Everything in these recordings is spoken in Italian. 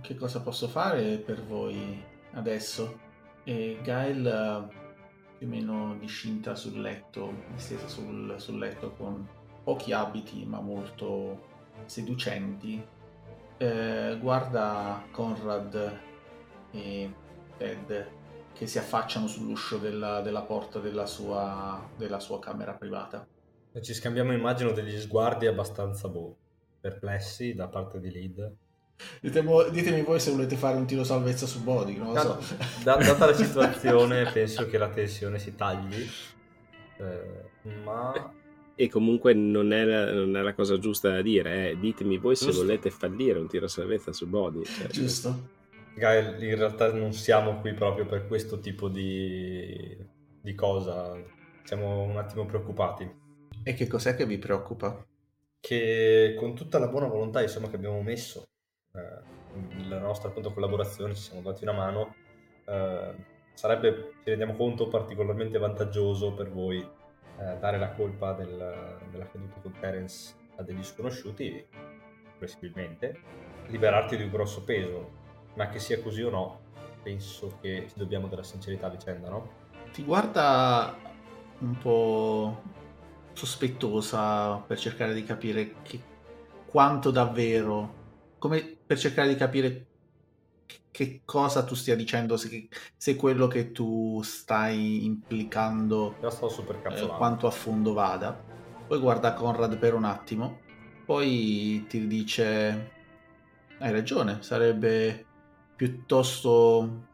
che cosa posso fare per voi adesso? E Gail eh, più o meno discinta sul letto, distesa sul, sul letto con pochi abiti ma molto seducenti, eh, guarda Conrad e Ted che si affacciano sull'uscio della, della porta della sua, della sua, camera privata. Ci scambiamo, immagino, degli sguardi abbastanza boh, perplessi da parte di Lid. Ditemi, ditemi, voi se volete fare un tiro salvezza su Body, non lo so. Da, data la situazione, penso che la tensione si tagli, eh, ma... E comunque non è, la, non è, la, cosa giusta da dire, eh. ditemi voi Giusto. se volete fallire un tiro salvezza su Body. Cioè, Giusto. Gael, in realtà non siamo qui proprio per questo tipo di, di cosa, siamo un attimo preoccupati. E che cos'è che vi preoccupa? Che con tutta la buona volontà insomma, che abbiamo messo eh, la nostra appunto, collaborazione, ci siamo dati una mano, eh, sarebbe, ci rendiamo conto, particolarmente vantaggioso per voi eh, dare la colpa del, della caduta con Terence a degli sconosciuti, possibilmente, liberarti di un grosso peso, ma che sia così o no, penso che ci dobbiamo della sincerità a vicenda, no? Ti guarda un po' sospettosa per cercare di capire che, quanto davvero, come per cercare di capire che cosa tu stia dicendo, se, se quello che tu stai implicando eh, quanto a fondo vada. Poi guarda Conrad per un attimo, poi ti dice hai ragione, sarebbe piuttosto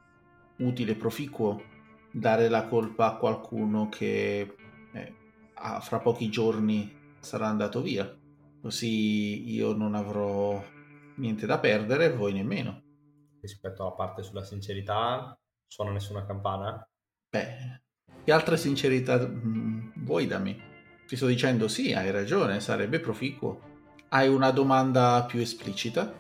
utile, proficuo dare la colpa a qualcuno che eh, fra pochi giorni sarà andato via. Così io non avrò niente da perdere voi nemmeno. Rispetto alla parte sulla sincerità, suona nessuna campana? Beh, che altra sincerità mh, mm, vuoi da me? Ti sto dicendo sì, hai ragione, sarebbe proficuo. Hai una domanda più esplicita?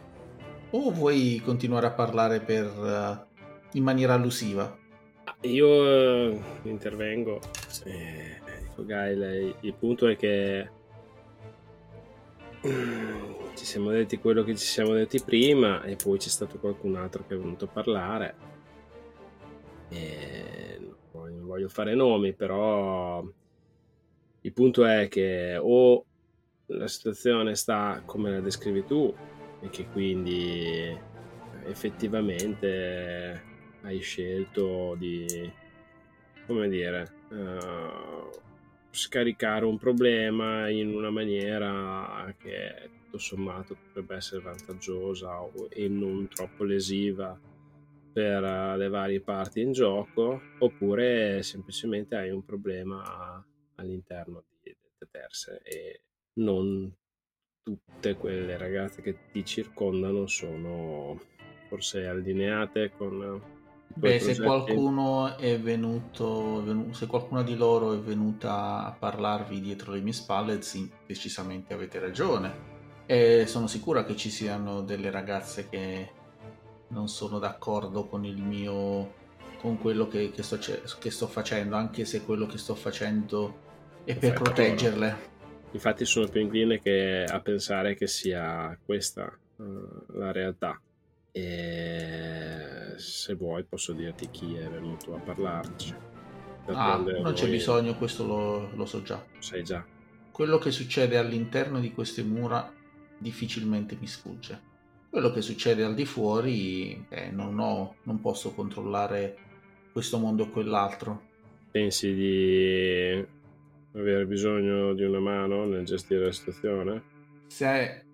O vuoi continuare a parlare per, uh, in maniera allusiva? Io uh, intervengo. Eh, dico Gail, il punto è che ci siamo detti quello che ci siamo detti prima e poi c'è stato qualcun altro che è venuto a parlare. E non voglio fare nomi, però il punto è che o la situazione sta come la descrivi tu e che quindi effettivamente hai scelto di, come dire, uh, scaricare un problema in una maniera che tutto sommato potrebbe essere vantaggiosa e non troppo lesiva per le varie parti in gioco, oppure semplicemente hai un problema all'interno di te terze e non tutte quelle ragazze che ti circondano sono forse allineate con Beh, se qualcuno è venuto, se qualcuna di loro è venuta a parlarvi dietro le mie spalle, sì, decisamente avete ragione. E sono sicura che ci siano delle ragazze che non sono d'accordo con il mio con quello che, che, sto, che sto facendo, anche se quello che sto facendo è per proteggerle. Infatti sono più incline che a pensare che sia questa uh, la realtà. E se vuoi posso dirti chi è venuto a parlarci. Ah, non c'è bisogno, questo lo, lo so già. Sai già. Quello che succede all'interno di queste mura difficilmente mi sfugge. Quello che succede al di fuori, eh, non, ho, non posso controllare questo mondo o quell'altro. Pensi di avere bisogno di una mano nel gestire la situazione? Se,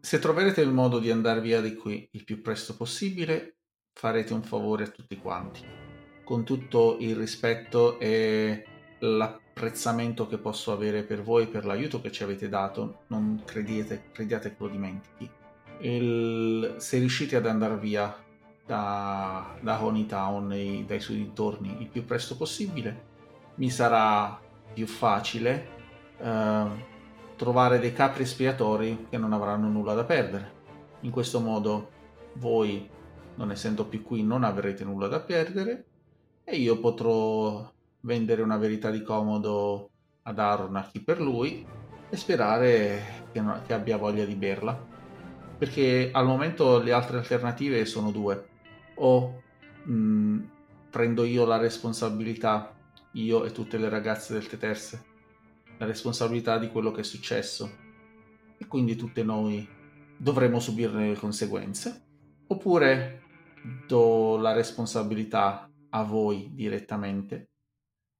se troverete il modo di andare via di qui il più presto possibile, farete un favore a tutti quanti. Con tutto il rispetto e l'apprezzamento che posso avere per voi, per l'aiuto che ci avete dato, non crediate, crediate che lo dimentichi. Il, se riuscite ad andare via da, da Honeytown e dai suoi dintorni il più presto possibile, mi sarà più facile eh, trovare dei capri espiatori che non avranno nulla da perdere. In questo modo voi, non essendo più qui, non avrete nulla da perdere e io potrò vendere una verità di comodo ad Aaron per lui e sperare che, non, che abbia voglia di berla. perché al momento le altre alternative sono due. O mh, mm, prendo io la responsabilità, io e tutte le ragazze del Teterse, la responsabilità di quello che è successo. E quindi tutte noi dovremo subirne le conseguenze. Oppure do la responsabilità a voi direttamente,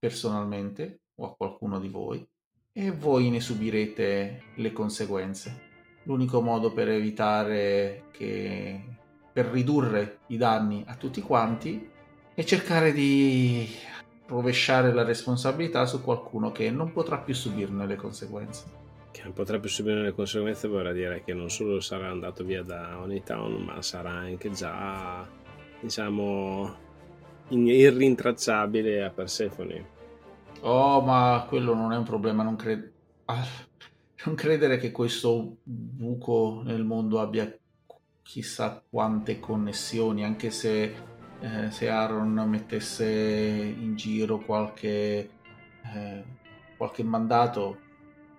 personalmente, o a qualcuno di voi, e voi ne subirete le conseguenze. L'unico modo per evitare che per ridurre i danni a tutti quanti è cercare di rovesciare la responsabilità su qualcuno che non potrà più subirne le conseguenze. Che non potrà più subirne le conseguenze vorrà dire che non solo sarà andato via da Onitown, ma sarà anche già, diciamo, irrintracciabile a Persefone. Oh, ma quello non è un problema, non credo. Ah, non credere che questo buco nel mondo abbia chissà quante connessioni, anche se, eh, se Aaron mettesse in giro qualche, eh, qualche mandato,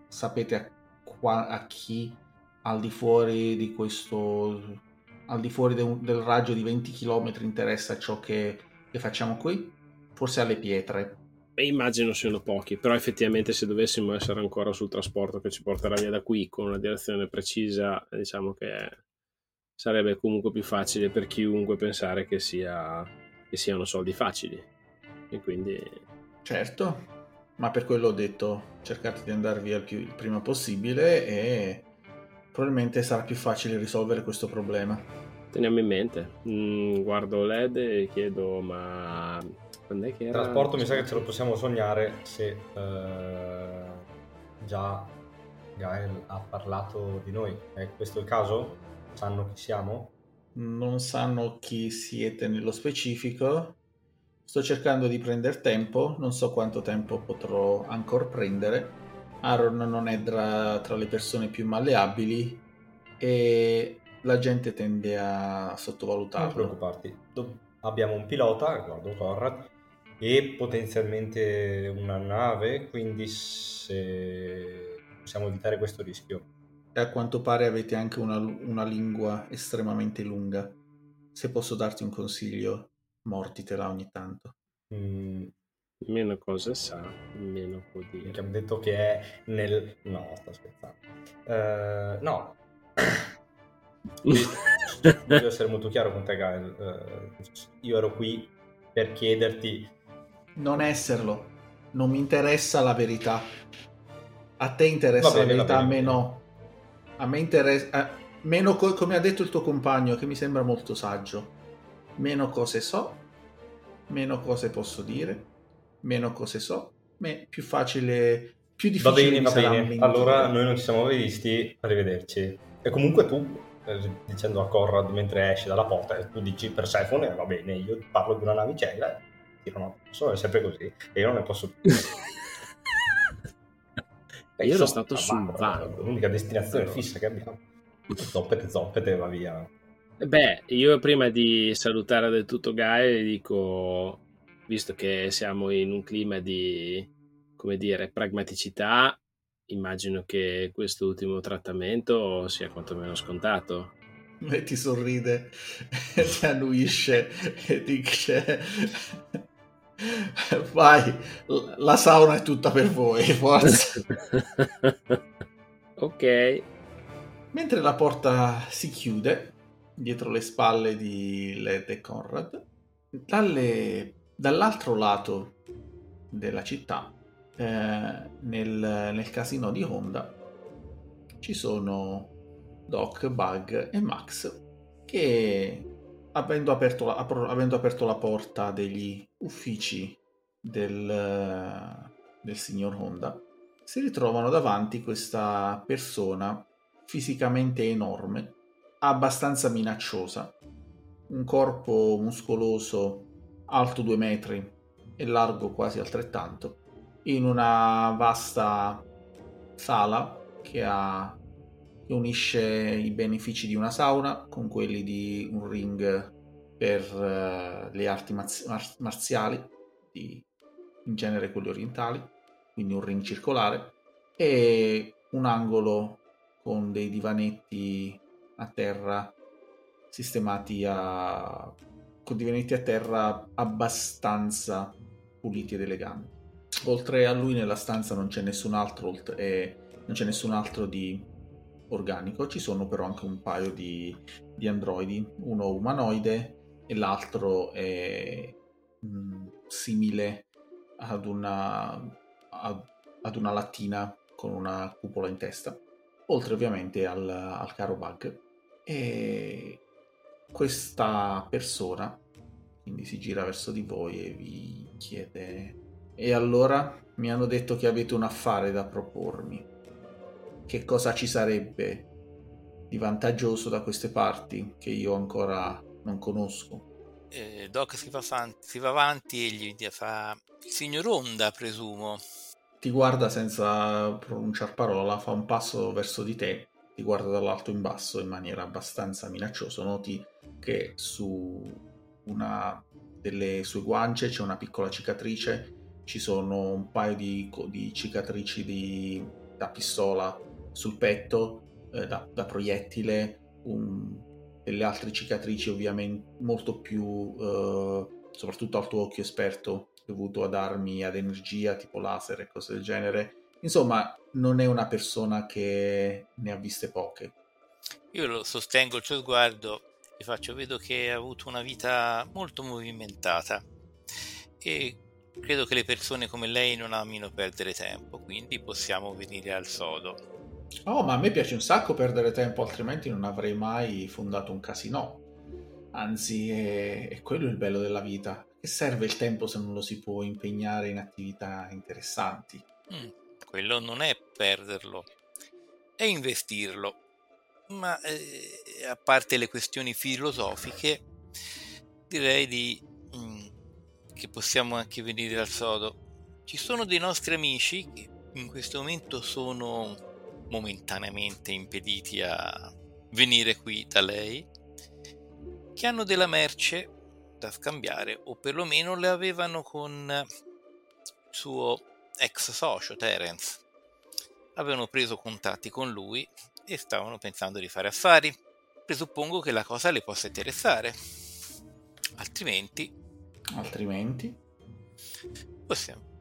sapete a, qua, a, chi al di fuori di questo, al di fuori de, del raggio di 20 km interessa ciò che, che facciamo qui? Forse alle pietre immagino siano pochi, però effettivamente se dovessimo essere ancora sul trasporto che ci porterà via da qui con una direzione precisa, diciamo che sarebbe comunque più facile per chiunque pensare che, sia, che siano soldi facili. E quindi... Certo, ma per quello ho detto cercate di andare via il, più, il prima possibile e probabilmente sarà più facile risolvere questo problema. Teniamo in mente. Mm, guardo LED e chiedo ma quando è che era? Trasporto mi sa che ce lo possiamo sognare se uh, già Gael ha parlato di noi. È questo il caso? Sanno chi siamo? Non sanno chi siete nello specifico. Sto cercando di prendere tempo, non so quanto tempo potrò ancora prendere. Aaron non è tra, tra le persone più malleabili e la gente tende a sottovalutarlo. Non preoccuparti. Abbiamo un pilota, guardo Conrad, e potenzialmente una nave, quindi se possiamo evitare questo rischio. E a quanto pare avete anche una, una lingua estremamente lunga. Se posso darti un consiglio, mortitela ogni tanto. Mm. Meno cose sa, meno può dire. Che abbiamo detto che è nel... No, sto scherzando. Uh, no. Voglio essere molto chiaro con te, Gael. Uh, io ero qui per chiederti non esserlo. Non mi interessa la verità. A te interessa bene, la verità, a me no. A me interessa... Eh, meno co- come ha detto il tuo compagno, che mi sembra molto saggio. Meno cose so, meno cose posso dire, meno cose so, me, più facile... Più difficile va bene, va bene. Allora noi non ci siamo mai visti, arrivederci. E comunque tu, eh, dicendo a Corrad mentre esci dalla porta, tu dici Persefone, va bene, io parlo di una navicella io non posso, è sempre così e io non ne posso più. Beh, io ero stato sul vago. L'unica destinazione allora. fissa che abbiamo. Zoppete, zoppete, va via. Beh, io prima di salutare del tutto Guy dico, visto che siamo in un clima di, come dire, pragmaticità, immagino che questo ultimo trattamento sia quantomeno scontato. E ti sorride, ti annuisce e dice Vai, la sauna è tutta per voi, forza. ok. Mentre la porta si chiude dietro le spalle di Led e Conrad, dalle, dall'altro lato della città, eh, nel, nel casino di Honda, ci sono Doc, Bug e Max che avendo aperto, la, avendo aperto la porta degli uffici del, del signor Honda, si ritrovano davanti questa persona fisicamente enorme, abbastanza minacciosa, un corpo muscoloso alto due metri e largo quasi altrettanto, in una vasta sala che, ha, unisce i benefici di una sauna con quelli di un ring per uh, le arti marziali in genere quelli orientali, quindi un ring circolare, e un angolo con dei divanetti a terra, sistemati a... con divenuti a terra abbastanza puliti ed eleganti. Oltre a lui nella stanza non c'è nessun altro, eh, non c'è nessun altro di organico, ci sono però anche un paio di, di androidi, uno umanoide e l'altro è mh, mm, simile ad una, ad, ad una lattina con una cupola in testa, oltre ovviamente al, al caro bug. E questa persona quindi si gira verso di voi e vi chiede e allora mi hanno detto che avete un affare da propormi che cosa ci sarebbe di vantaggioso da queste parti che io ancora non conosco? Eh, Doc si va, avanti, si va avanti e gli fa il signor Onda presumo. Ti guarda senza pronunciare parola fa un passo verso di te ti guarda dall'alto in basso in maniera abbastanza minacciosa. Noti che su una delle sue guance c'è una piccola cicatrice, ci sono un paio di, di cicatrici di, da pistola sul petto, eh, da, da, proiettile, un, delle altre cicatrici ovviamente molto più, eh, soprattutto al tuo occhio esperto, dovuto ad armi ad energia tipo laser e cose del genere. Insomma, non è una persona che ne ha viste poche. Io lo sostengo il suo sguardo ti faccio, vedo che ha avuto una vita molto movimentata e credo che le persone come lei non amino perdere tempo, quindi possiamo venire al sodo. Oh, ma a me piace un sacco perdere tempo, altrimenti non avrei mai fondato un casino. Anzi, è, è quello il bello della vita. Che serve il tempo se non lo si può impegnare in attività interessanti? Mm, quello non è perderlo, è investirlo ma eh, a parte le questioni filosofiche, direi di, mm, che possiamo anche venire al sodo. Ci sono dei nostri amici che in questo momento sono momentaneamente impediti a venire qui da lei, che hanno della merce da scambiare o perlomeno le avevano con il suo ex socio Terence. Avevano preso contatti con lui e stavano pensando di fare affari. Presuppongo che la cosa le possa interessare. Altrimenti... Altrimenti? Possiamo.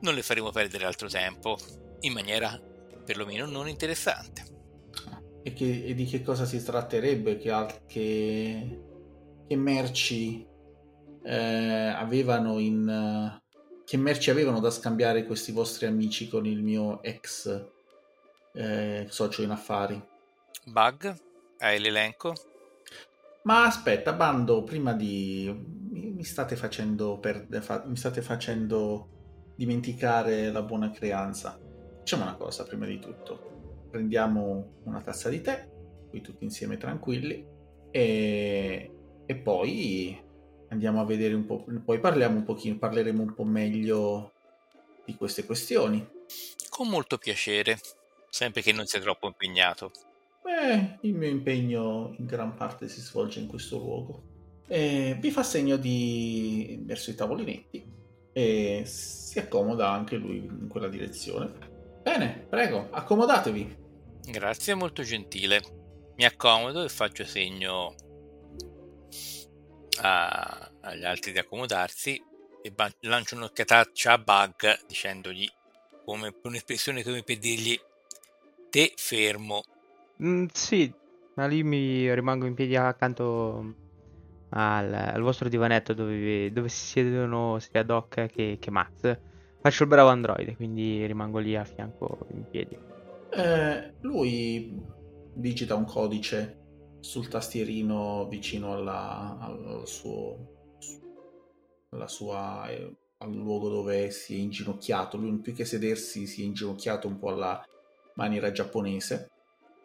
Non le faremo perdere altro tempo, in maniera perlomeno non interessante. E, che, e di che cosa si tratterebbe? Che, che, che merci eh, avevano in... Che merci avevano da scambiare questi vostri amici con il mio ex eh, socio in affari. Bug? Hai l'elenco? Ma aspetta, Bando, prima di... mi state facendo, per... mi state facendo dimenticare la buona creanza. Facciamo una cosa prima di tutto. Prendiamo una tazza di tè, qui tutti insieme tranquilli, e, e poi andiamo a vedere un po', poi parliamo un pochino, parleremo un po' meglio di queste questioni. Con molto piacere sempre che non sia troppo impegnato. Beh, il mio impegno in gran parte si svolge in questo luogo. E vi fa segno di verso i tavolinetti e si accomoda anche lui in quella direzione. Bene, prego, accomodatevi. Grazie, molto gentile. Mi accomodo e faccio segno a, agli altri di accomodarsi e ba- lancio un'occhiataccia a Bug dicendogli come un'espressione come per dirgli te fermo. Mm, sì, ma lì mi rimango in piedi accanto al, al vostro divanetto dove, dove, si siedono sia Doc che, che Max. Faccio il bravo androide, quindi rimango lì a fianco in piedi. Eh, lui digita un codice sul tastierino vicino alla, al suo, alla sua, eh, al luogo dove si è inginocchiato. Lui più che sedersi si è inginocchiato un po' alla maniera giapponese,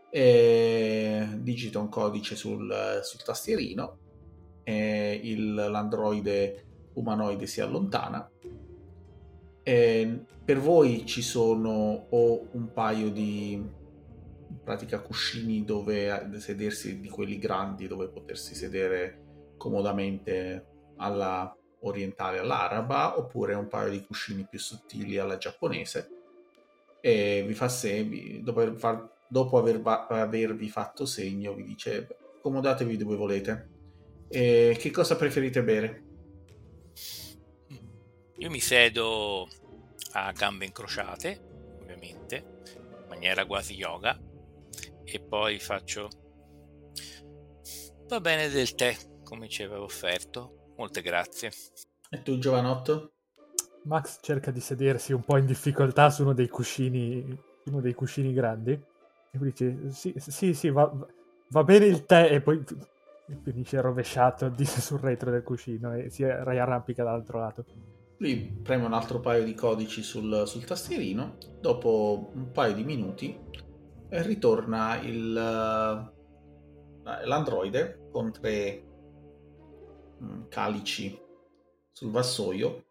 e digita un codice sul, sul tastierino, e il, l'androide umanoide si allontana. E per voi ci sono o un paio di pratica cuscini dove sedersi di quelli grandi dove potersi sedere comodamente alla orientale all'araba oppure un paio di cuscini più sottili alla giapponese e vi fa segni, dopo aver dopo aver avervi fatto segno, vi dice accomodatevi dove volete. E che cosa preferite bere? Io mi sedo a gambe incrociate, ovviamente, in maniera quasi yoga, e poi faccio... Va bene del tè, come ci avevo offerto. Molte grazie. E tu, giovanotto? Max cerca di sedersi un po' in difficoltà su uno dei cuscini, uno dei cuscini grandi. E poi dice: Sì, sì, sì va, va bene il tè. E poi finisce rovesciato sul retro del cuscino e si riarrampica dall'altro lato. Lui preme un altro paio di codici sul, sul tastierino. Dopo un paio di minuti eh, ritorna il, eh, l'androide con tre mm, calici sul vassoio.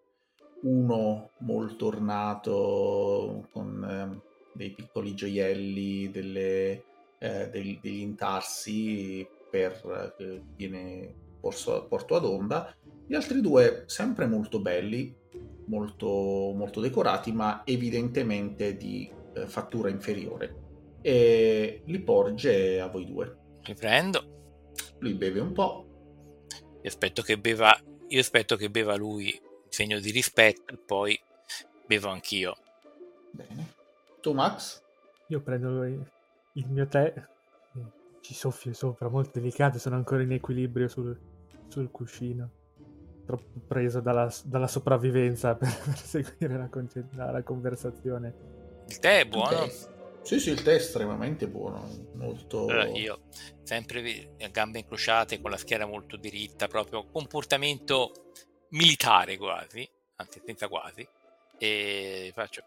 Uno molto ornato con eh, dei piccoli gioielli, delle, eh, degli, degli intarsi per eh, viene porso- porto ad onda. Gli altri due sempre molto belli, molto, molto decorati, ma evidentemente di eh, fattura inferiore. E li porge a voi due. Li prendo. Lui beve un po'. Io aspetto che beva, io aspetto che beva lui in segno di rispetto e poi bevo anch'io. Bene. Tu, Max? Io prendo il mio tè, ci soffio sopra, molto delicato, sono ancora in equilibrio sul, sul cuscino. Troppo preso dalla, dalla sopravvivenza per, per seguire la, la- la conversazione. Il tè è buono. Ok. Sì, sì, il tè è estremamente buono. Molto... Allora, io sempre a gambe incrociate con la schiena molto diritta, proprio comportamento militare quasi, anzi senza quasi, e faccio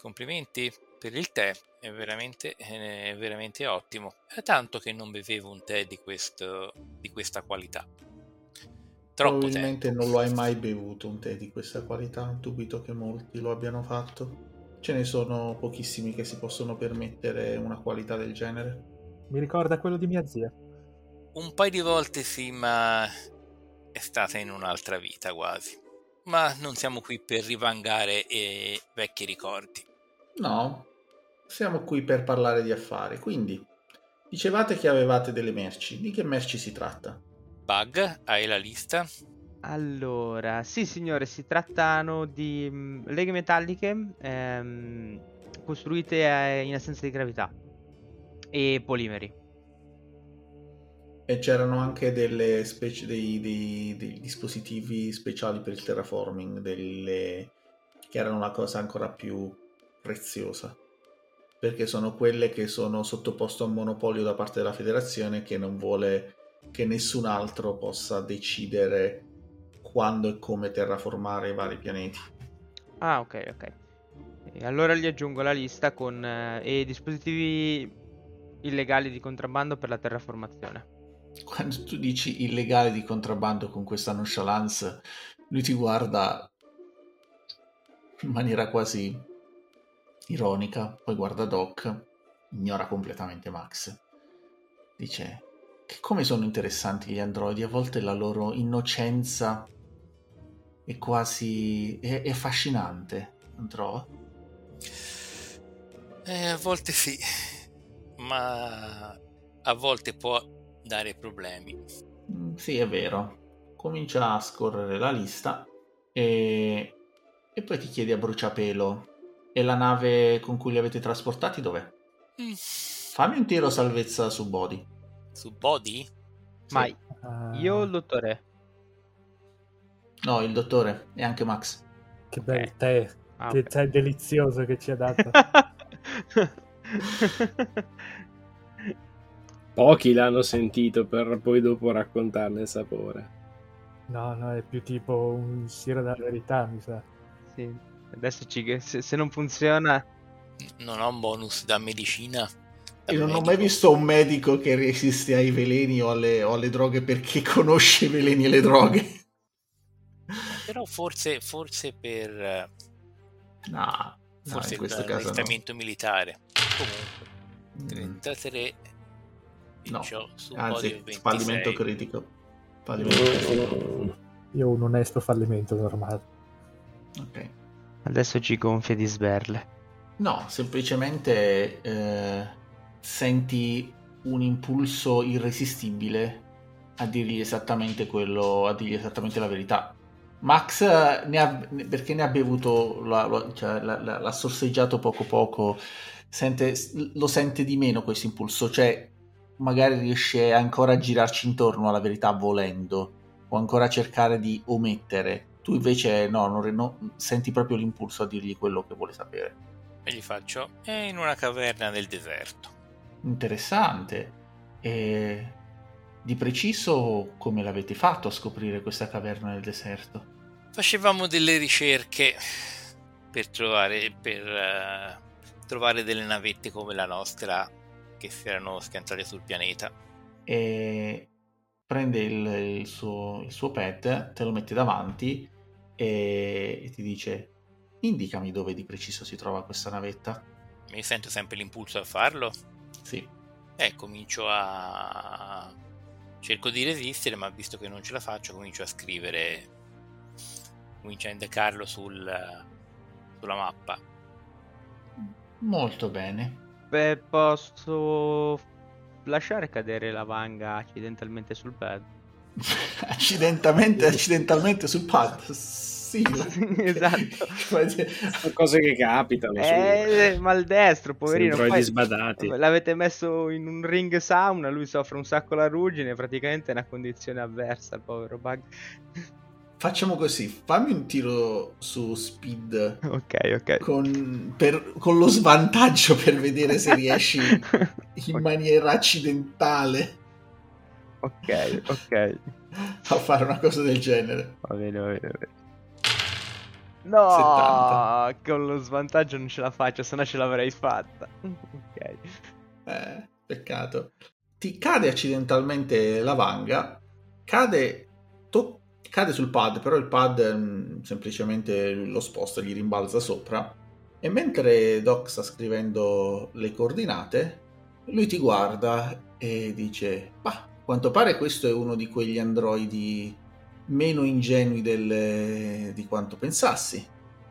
complimenti per il tè, è veramente, è veramente ottimo. È tanto che non bevevo un tè di, questo, di questa qualità. Troppo Probabilmente tempo. non lo hai mai bevuto un tè di questa qualità. Dubito che molti lo abbiano fatto. Ce ne sono pochissimi che si possono permettere una qualità del genere. Mi ricorda quello di mia zia. Un paio di volte sì, ma è stata in un'altra vita quasi. Ma non siamo qui per rivangare eh, vecchi ricordi. No, siamo qui per parlare di affari. Quindi, dicevate che avevate delle merci. Di che merci si tratta? Bug, hai la lista? Allora, sì signore, si trattano di mm, leghe metalliche ehm, costruite eh, in assenza di gravità e polimeri. E c'erano anche delle specie dei, dei- dei dispositivi speciali per il terraforming, delle... che erano una cosa ancora più preziosa. Perché sono quelle che sono sottoposte a un monopolio da parte della federazione che non vuole che nessun altro possa decidere quando e come terraformare i vari pianeti. Ah, ok, ok. E allora gli aggiungo la lista con eh, dispositivi illegali di contrabbando per la terraformazione. Quando tu dici illegale di contrabbando con questa nonchalance, lui ti guarda in maniera quasi ironica, poi guarda Doc, ignora completamente Max. Dice che come sono interessanti gli androidi, a volte la loro innocenza è quasi è, è affascinante, non trova? Eh, a volte sì, ma a volte può dare problemi. Mm, Sì, è vero. Comincia a scorrere la lista e, e poi ti chiedi a bruciapelo. E la nave con cui li avete trasportati dov'è? Mm, Fammi un tiro salvezza su body. Su body? Ma Ah, io o il dottore? No, il dottore e anche Max. Che bel Eh. tè, Ah, che tè delizioso che ci ha dato. Pochi l'hanno sentito per poi dopo raccontarne il sapore. No, no, è più tipo un siero della verità, mi sa. Sì, adesso ci... se, se non funziona... Non ho un bonus da medicina. Io non ho mai visto un medico che resiste ai veleni o alle, o alle droghe perché conosce i veleni e le droghe. Però forse, forse per No, no forse in questo per caso no. addestramento militare. Comunque, Mm, 33 No, Diciamo, su Anzi, podio 26. fallimento critico. Fallimento critico. Io ho un onesto fallimento normale. Ok. Adesso ci gonfia di sberle. No, semplicemente eh, senti un impulso irresistibile a dirgli esattamente quello, a dirgli esattamente la verità. Max eh, ne ha, perché ne ha bevuto, la, cioè, l'ha sorseggiato poco poco, sente, lo sente di meno questo impulso, cioè magari riesce ancora a girarci intorno alla verità volendo, o ancora a cercare di omettere. Tu invece no, non, no, senti proprio l'impulso a dirgli quello che vuole sapere. E gli faccio, è in una caverna nel deserto. Interessante. E di preciso come l'avete fatto a scoprire questa caverna nel deserto? Facevamo delle ricerche per trovare, per, uh, trovare delle navette come la nostra che si erano schiantate sul pianeta. E prende il, il, suo, il suo pet, te lo mette davanti e, e ti dice indicami dove di preciso si trova questa navetta. Mi sento sempre l'impulso a farlo? Sì. Eh, comincio a... Cerco di resistere, ma visto che non ce la faccio, comincio a scrivere, comincio a indicarlo sul, sulla mappa. Molto bene. Beh, posso lasciare cadere la vanga accidentalmente sul pad? accidentalmente, accidentalmente sul pad? Sì, esatto. Sono cose che capitano. Eh, maldestro, poverino. Poi sbadati. L'avete messo in un ring sauna, lui soffre un sacco la ruggine, praticamente è una condizione avversa, il povero bug. Facciamo così, fammi un tiro su speed. Ok, ok. Con, per, con lo svantaggio per vedere se riesci in maniera accidentale. Ok, ok. A fare una cosa del genere. Va bene, va bene, va bene. No, 70. con lo svantaggio non ce la faccio, se no ce l'avrei fatta. ok. Eh, peccato. Ti cade accidentalmente la vanga, cade to- cade sul pad, però il pad mh, mm, semplicemente lo sposta, gli rimbalza sopra. E mentre Doc sta scrivendo le coordinate, lui ti guarda e dice: Bah, quanto pare questo è uno di quegli androidi meno ingenui del, di quanto pensassi.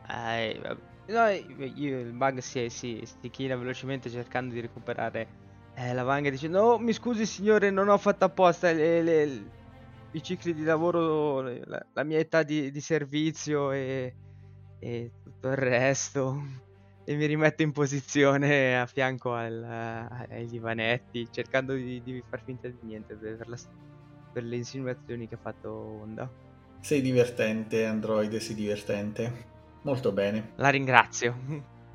Eh, no, io, il bug si, si, si china velocemente cercando di recuperare eh, la vanga dice: No, mi scusi, signore, non ho fatto apposta le, le, i cicli di lavoro, la, la mia età di, di servizio e, e, tutto il resto. E mi rimetto in posizione a fianco al, ai divanetti, cercando di, di, far finta di niente per, la, per le insinuazioni che ha fatto Onda. Sei divertente, Android, sei divertente. Molto bene. La ringrazio.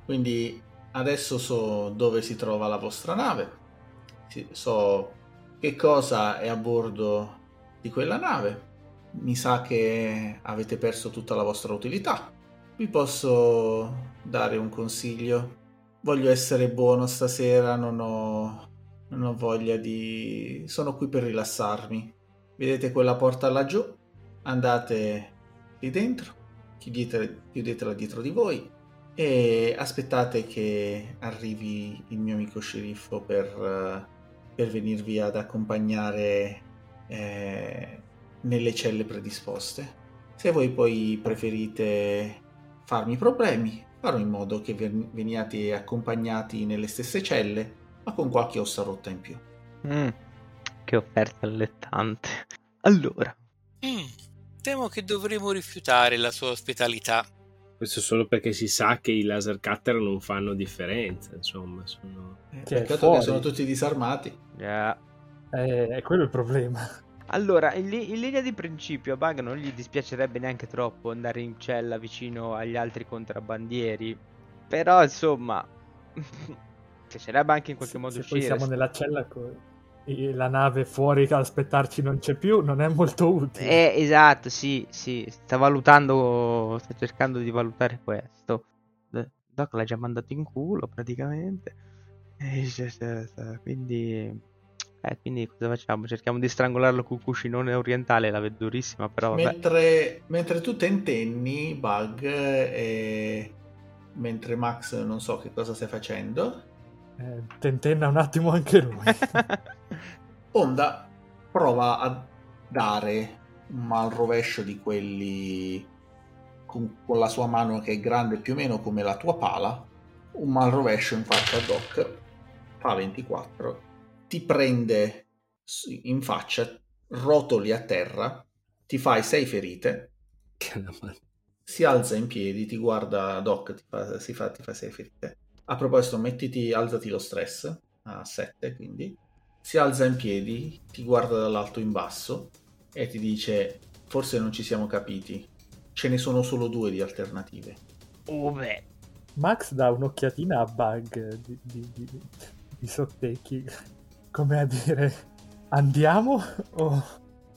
Quindi adesso so dove si trova la vostra nave. So che cosa è a bordo di quella nave. Mi sa che avete perso tutta la vostra utilità. Vi posso dare un consiglio. Voglio essere buono stasera, non ho, non ho voglia di... Sono qui per rilassarmi. Vedete quella porta laggiù? Andate lì dentro, chiudete, chiudetela dietro di voi e aspettate che arrivi il mio amico sceriffo per, per venirvi ad accompagnare eh, nelle celle predisposte. Se voi poi preferite farmi problemi, farò in modo che veniate accompagnati nelle stesse celle, ma con qualche ossa rotta in più. Mm, che offerta allettante. Allora. Mm, temo che dovremo rifiutare la sua ospitalità. Questo solo perché si sa che i laser cutter non fanno differenza, insomma. Sono... Eh, peccato che sono tutti disarmati. Yeah. Eh, è quello il problema. Allora, in, li- in, linea di principio a Bug non gli dispiacerebbe neanche troppo andare in cella vicino agli altri contrabbandieri. Però, insomma, piacerebbe anche in qualche se, modo se uscire. Poi siamo nella cella con la nave fuori a aspettarci non c'è più, non è molto utile. Eh, esatto, sì, sì, sta valutando, sta cercando di valutare questo. Doc l'ha già mandato in culo praticamente. Quindi eh, quindi cosa facciamo? Cerchiamo di strangolarlo con un cuscinone orientale, la vedo durissima, però vabbè. Mentre, mentre tu tentenni, Bug, e mentre Max non so che cosa stai facendo. Eh, tentenna un attimo anche lui. Onda prova a dare un mal rovescio di quelli con, con la sua mano che è grande più o meno come la tua pala, un mal rovescio in faccia a Doc fa 24, ti prende in faccia, rotoli a terra, ti fai 6 ferite, si alza in piedi, ti guarda Doc, ti fa, si fa, ti fa 6 ferite. A proposito, mettiti, alzati lo stress a 7, quindi si alza in piedi, ti guarda dall'alto in basso e ti dice forse non ci siamo capiti, ce ne sono solo due di alternative. Oh beh. Max dà un'occhiatina a Bug di, di, di, di sottecchi, come a dire andiamo o,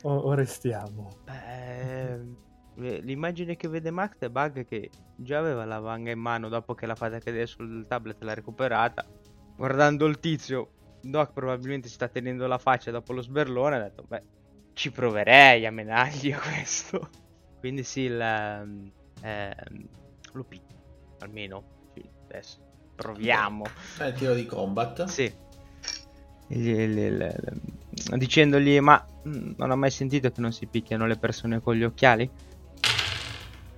o, o restiamo? Eh, l'immagine che vede Max è Bug che già aveva la vanga in mano dopo che l'ha fatta cadere sul tablet e l'ha recuperata. Guardando il tizio Doc probabilmente si sta tenendo la faccia dopo lo sberlone ha detto beh ci proverei a menargli questo quindi sì il, ehm, ehm lo picchio almeno sì, adesso proviamo fai il tiro di combat sì dicendogli ma mm, non ho mai sentito che non si picchiano le persone con gli occhiali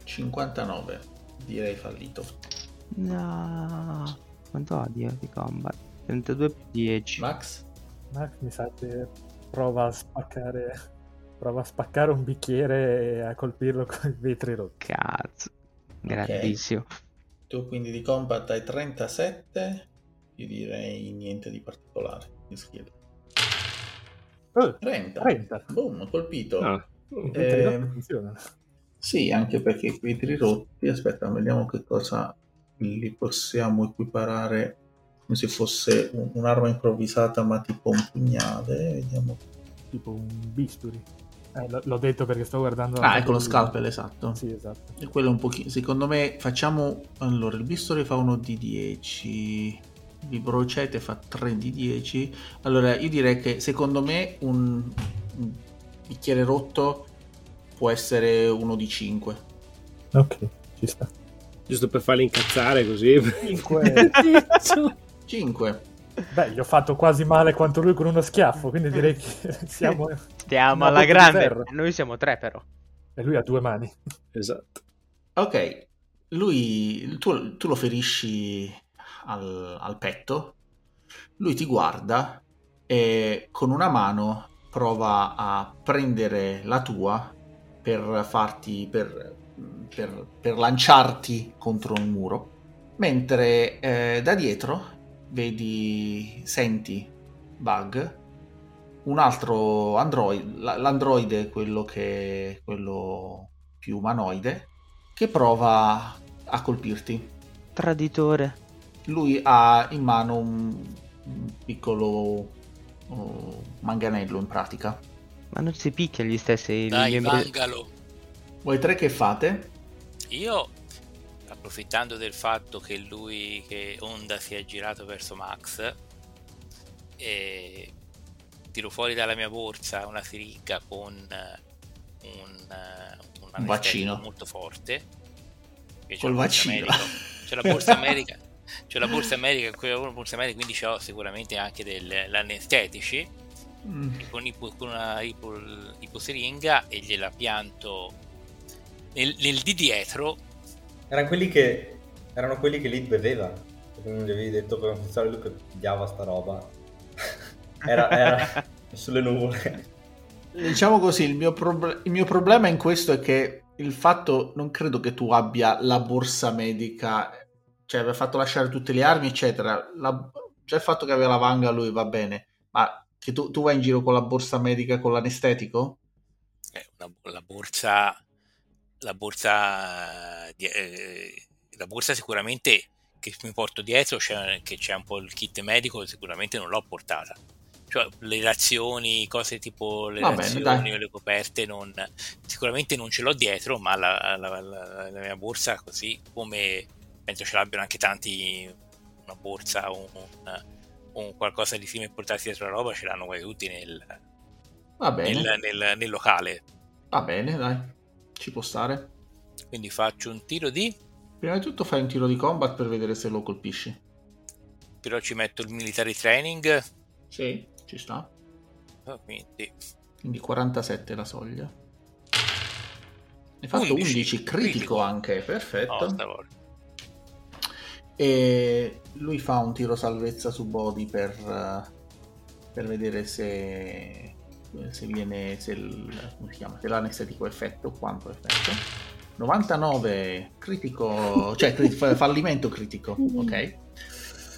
59 direi fallito no quanto ha di combat 32 più 10. Max? Max mi sa che prova a spaccare prova a spaccare un bicchiere e a colpirlo con i vetri rotti. Cazzo. Grandissimo. Okay. Tu quindi di combat hai 37, io direi niente di particolare. Mi schiedo. Oh, 30. 30. Boom, colpito. Ah. Eh, sì, anche perché i vetri rotti, aspetta, vediamo che cosa li possiamo equiparare come se fosse un, un'arma improvvisata ma tipo un pugnale vediamo tipo un bisturi eh, l- l'ho detto perché sto guardando ah ecco lo scalpel esatto sì esatto e quello un pochino secondo me facciamo allora il bisturi fa uno di 10 il brocete fa 3 di 10 allora io direi che secondo me un, un bicchiere rotto può essere uno di 5 ok ci sta giusto per farli incazzare così 5 5. Beh, gli ho fatto quasi male quanto lui con uno schiaffo, quindi direi che siamo... Stiamo alla grande. Noi siamo tre però. E lui ha due mani. Esatto. Ok, lui... Tu, tu lo ferisci al, al petto, lui ti guarda e con una mano prova a prendere la tua per farti... per, per, per lanciarti contro un muro, mentre eh, da dietro vedi, senti Bug, un altro android, l'androide, quello che quello più umanoide, che prova a colpirti. Traditore. Lui ha in mano un, un piccolo uh, manganello in pratica. Ma non si picchia gli stessi Dai, membri... Vangalo. Voi tre che fate? Io approfittando del fatto che lui, che Honda si è girato verso Max, e tiro fuori dalla mia borsa una siringa con un, un vaccino molto forte. Col vaccino. C'è la borsa America. C'è la borsa America, la borsa America, quindi c'ho sicuramente anche dell'anestetici mm. con, ipo, con una ipo, iposeringa e gliela pianto nel, nel di dietro erano quelli che, erano quelli che Lid beveva. Perché non gli avevi detto come funzionava lui che pigliava sta roba. era, era sulle nuvole. Diciamo così, il mio, prob- il mio problema in questo è che il fatto, non credo che tu abbia la borsa medica, cioè aver fatto lasciare tutte le armi, eccetera. La, cioè il fatto che aveva la vanga lui va bene, ma che tu, tu vai in giro con la borsa medica con l'anestetico? Eh, una, la borsa la borsa, eh, la borsa sicuramente che mi porto dietro, c'è, che c'è un po' il kit medico, sicuramente non l'ho portata. Cioè, le razioni, cose tipo le Va razioni bene, o le coperte, non, sicuramente non ce l'ho dietro, ma la, la, la, la, mia borsa, così come penso ce l'abbiano anche tanti, una borsa o un, un, qualcosa di simile portarsi dietro la roba, ce l'hanno quasi tutti nel, nel, nel, nel locale. Va bene, dai ci può stare. Quindi faccio un tiro di... Prima di tutto fai un tiro di combat per vedere se lo colpisci. Però ci metto il military training. Sì, ci sta. Oh, quindi... quindi 47 la soglia. Hai fatto 11, 11 critico, critico, anche, perfetto. Oh, E lui fa un tiro salvezza su body per, eh, per vedere se, se viene se, il, come si chiama, se l'anestetico effetto quanto effetto. 99 critico cioè crit- fallimento critico ok?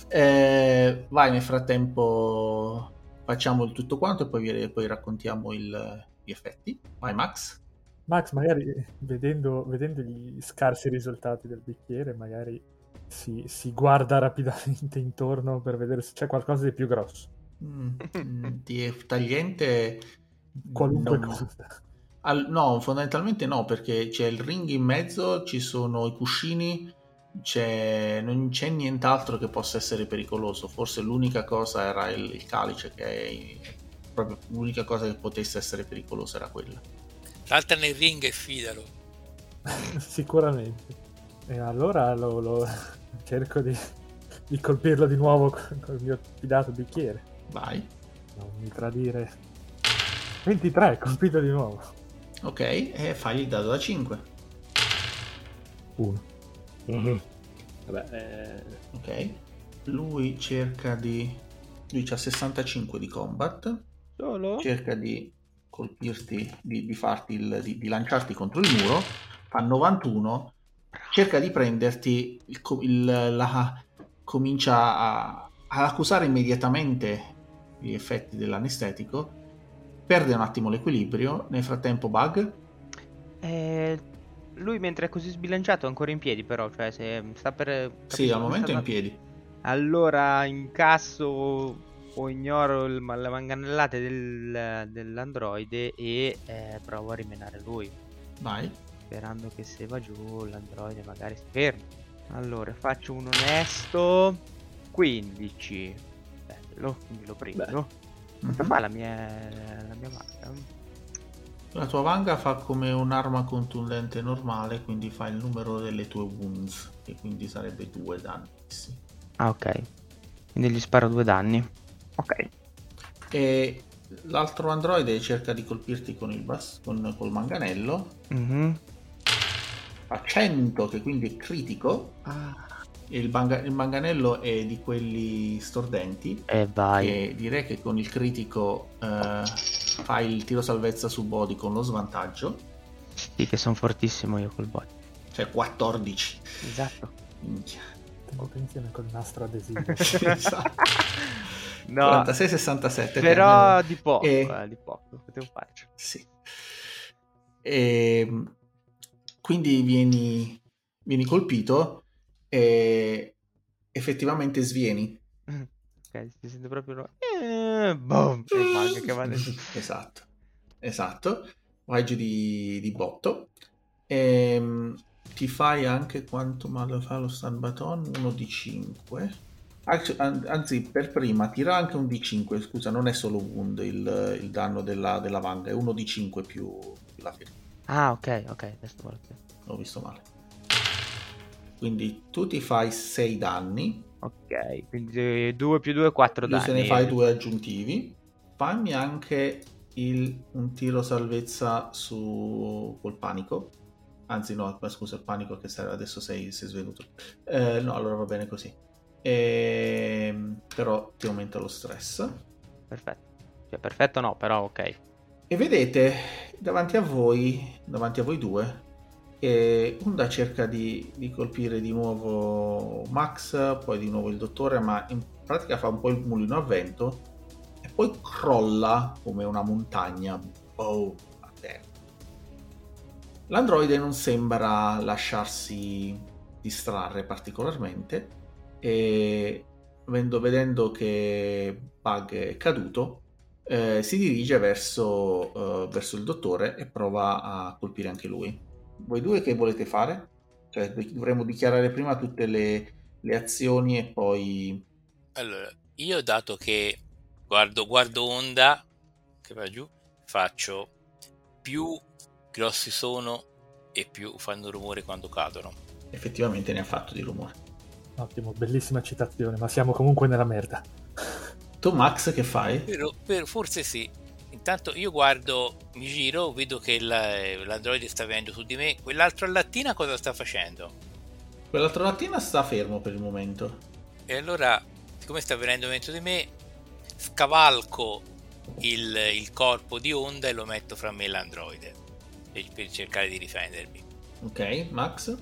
Eh, vai nel frattempo facciamo il tutto quanto e poi, poi raccontiamo il, gli effetti. Vai Max. Max magari vedendo, vedendo gli scarsi risultati del bicchiere magari si, si, guarda rapidamente intorno per vedere se c'è qualcosa di più grosso. Mm, mm di tagliente qualunque non... cosa. Al, no, fondamentalmente no, perché c'è il ring in mezzo, ci sono i cuscini, c'è, non c'è nient'altro che possa essere pericoloso. Forse l'unica cosa era il, il calice, che è proprio l'unica cosa che potesse essere pericolosa era quella. Salta nel ring e fidalo. Sicuramente. E allora lo, lo cerco di, di, colpirlo di nuovo con, con, il mio fidato bicchiere. Vai. Non mi tradire. 23, colpito di nuovo. Ok, e fagli il dado da 5. 1. Mm-hmm. Vabbè, eh... Ok. Lui cerca di... Lui ha 65 di combat. Solo? Cerca di colpirti, di, di farti il, di, di lanciarti contro il muro. Fa 91 cerca di prenderti, il, il, la, comincia a, ad accusare immediatamente gli effetti dell'anestetico, perde un attimo l'equilibrio, nel frattempo Bug. Eh, lui mentre è così sbilanciato è ancora in piedi però, cioè se sta per... Sì, al momento è in piedi. Allora incasso o ignoro il, le manganellate del, dell'androide e eh, provo a rimenare lui. Vai sperando che se va giù l'androide magari si ferma. Allora, faccio un onesto 15. Bello, quindi lo prendo. Quanto mm-hmm. fa la mia, la mia vanga? La tua vanga fa come un'arma contundente normale, quindi fa il numero delle tue wounds, e quindi sarebbe due danni. Sì. Ah, ok. Quindi gli sparo due danni. Ok. E l'altro androide cerca di colpirti con il bas- con, col manganello. Mm-hmm a 100 che quindi è critico ah. il, banga- il, manganello è di quelli stordenti. E vai. Che direi che con il critico eh, fai il tiro salvezza su body con lo svantaggio. Sì che sono fortissimo io col body. Cioè 14 esatto. Minchia. tengo attenzione col nastro adesivo. Esatto. no, 46-67 però di poco, e... eh, di poco potevo farci. Sì. E ehm, quindi vieni, vieni colpito e effettivamente svieni. Ok, si sente proprio... Eh, boom, che va esatto, esatto. Vai giù di, di botto. E, ehm, ti fai anche quanto male fa lo stun baton? Uno di 5. Anzi, per prima tira anche un D5. Scusa, non è solo wound il, il danno della, della vanga, è uno di 5 più, più la ferita. Ah, ok, ok, adesso guarda. L'ho visto male. Quindi tu ti fai 6 danni. Ok, quindi 2 più 2, 4 danni. Se ne fai due aggiuntivi. Fammi anche il, un tiro salvezza su col panico. Anzi, no, scusa, il panico che adesso sei, sei svenuto. Eh, no, allora va bene così. E... Ehm, però ti aumenta lo stress. Perfetto. Cioè, perfetto no, però ok. E vedete davanti a voi, davanti a voi due, che Unda cerca di, di, colpire di nuovo Max, poi di nuovo il dottore, ma in pratica fa un po' il mulino a vento e poi crolla come una montagna oh, a terra. L'androide non sembra lasciarsi distrarre particolarmente e vedendo che Bug è caduto eh, si dirige verso, uh, verso, il dottore e prova a colpire anche lui. Voi due che volete fare? Cioè, dovremmo dichiarare prima tutte le, le azioni e poi... Allora, io dato che guardo, guardo Onda che va giù, faccio più grossi sono e più fanno rumore quando cadono. Effettivamente ne ha fatto di rumore. Ottimo, bellissima citazione, ma siamo comunque nella merda. Tu Max che fai? Però, però, forse sì. Intanto io guardo, mi giro, vedo che la, l'androide sta venendo su di me. Quell'altro lattina cosa sta facendo? Quell'altro lattina sta fermo per il momento. E allora, siccome sta venendo dentro di me, scavalco il, il corpo di onda e lo metto fra me e l'androide per, per cercare di difendermi. Ok, Max?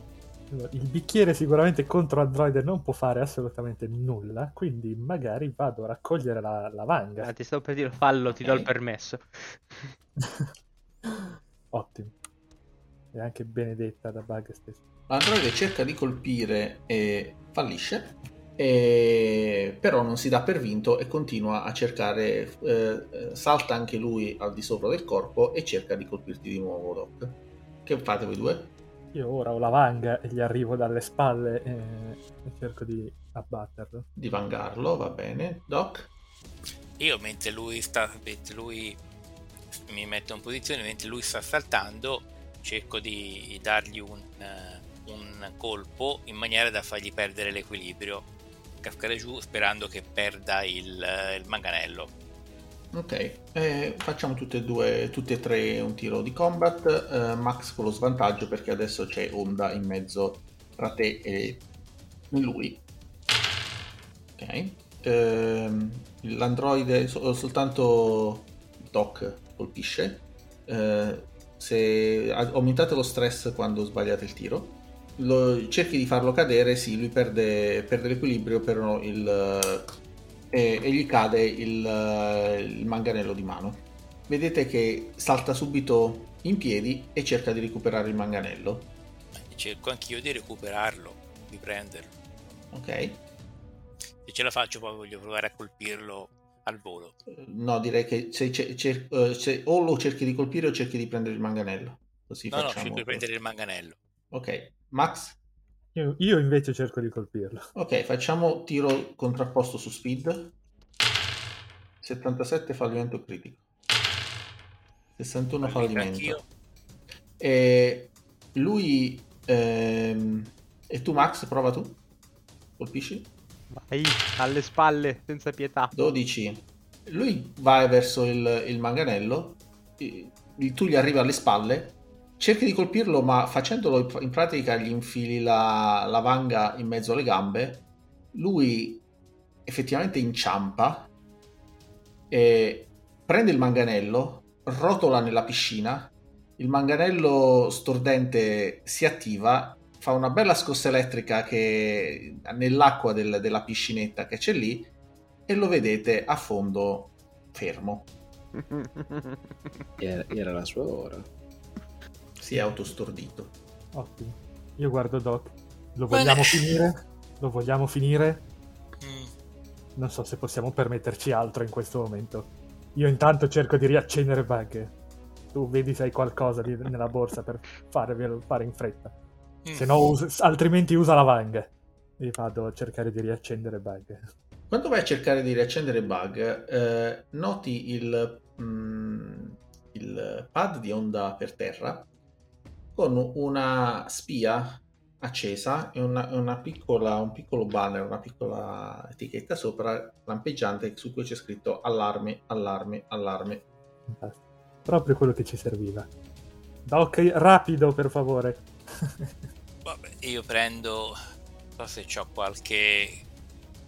Allora, il bicchiere sicuramente contro Android non può fare assolutamente nulla, quindi magari vado a raccogliere la, la vanga. Ah, ti stavo per dire fallo, ti do il Ok. permesso. Ottimo. E anche benedetta da bug stesso. L'androide cerca di colpire e fallisce, e- però non si dà per vinto e continua a cercare, eh, eh, salta anche lui al di sopra del corpo e cerca di colpirti di nuovo, Doc. Che fate voi due? Io ora ho la vanga e gli arrivo dalle spalle e, e cerco di abbatterlo. Di vangarlo, va bene. Doc? Io mentre lui sta, mentre lui mi metto in posizione, mentre lui sta saltando, cerco di dargli un, eh, un colpo in maniera da fargli perdere l'equilibrio, cascare giù sperando che perda il, eh, il manganello. Ok, eh, facciamo tutte e due, tutti e tre un tiro di combat. eh, Max con lo svantaggio perché adesso c'è Onda in mezzo tra te e lui. Ok, ehm, l'androide so- soltanto Doc colpisce. Eh, se aumentate lo stress quando sbagliate il tiro. Lo- cerchi di farlo cadere, sì, lui perde, perde l'equilibrio, però il, e, e gli cade il, eh, il manganello di mano. Vedete che salta subito in piedi e cerca di recuperare il manganello. Cerco anch'io di recuperarlo, di prenderlo. Ok? Se ce la faccio poi voglio provare a colpirlo al volo. Eh, No, direi che se, ce- cer- eh, se o lo cerchi di colpire o cerchi di prendere il manganello. Così no, no, cerco di prendere il manganello. Ok, Max? Io, io invece cerco di colpirlo. Ok, facciamo tiro contrapposto su speed. 77 fallimento critico. 61 Fallito fallimento. E lui ehm, e tu Max prova tu? Colpisci? Vai, alle spalle, senza pietà. 12. Lui va verso il, il manganello, e- tu gli arrivi alle spalle, cerchi di colpirlo, ma facendolo in- pratica gli infili la, la vanga in mezzo alle gambe. Lui effettivamente inciampa, e prende il manganello, rotola nella piscina. Il manganello stordente si attiva, fa una bella scossa elettrica che nell'acqua del- della piscinetta che c'è lì e lo vedete a fondo fermo. Era, era la sua ora. Si è autostordito. Ottimo. Io guardo Doc. Lo vogliamo Bene. finire? Lo vogliamo finire? Mm, Non so se possiamo permetterci altro in questo momento. Io intanto cerco di riaccendere bug. Tu vedi se hai qualcosa di- nella borsa per farvelo fare in fretta. mm. Se no, us- altrimenti usa la vanga. E vado a cercare di riaccendere bug. Quando vai a cercare di riaccendere bug, eh, noti il, mm, il pad di onda per terra con una spia accesa e una, una piccola, un piccolo banner, una piccola etichetta sopra lampeggiante su cui c'è scritto allarme, allarme, allarme. Fantastico. Proprio quello che ci serviva. Doc, rapido per favore. Vabbè, io prendo, non so se ho qualche,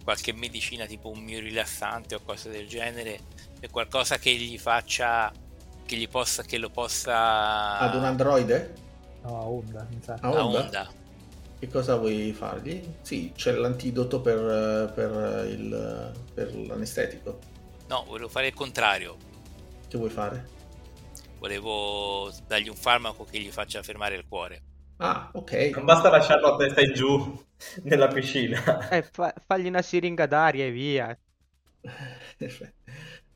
qualche medicina tipo un mio rilassante o cose del genere, è qualcosa che gli faccia, che gli possa, che lo possa... Ad un androide? No, a onda, mi sa. A a onda? onda. Che cosa vuoi fargli? Sì, c'è l'antidoto per, per il, per l'anestetico. No, volevo fare il contrario. Che vuoi fare? Volevo dargli un farmaco che gli faccia fermare il cuore. Ah, ok. Non basta lasciarlo a testa in giù nella piscina. Eh, fa- fagli una siringa d'aria e via.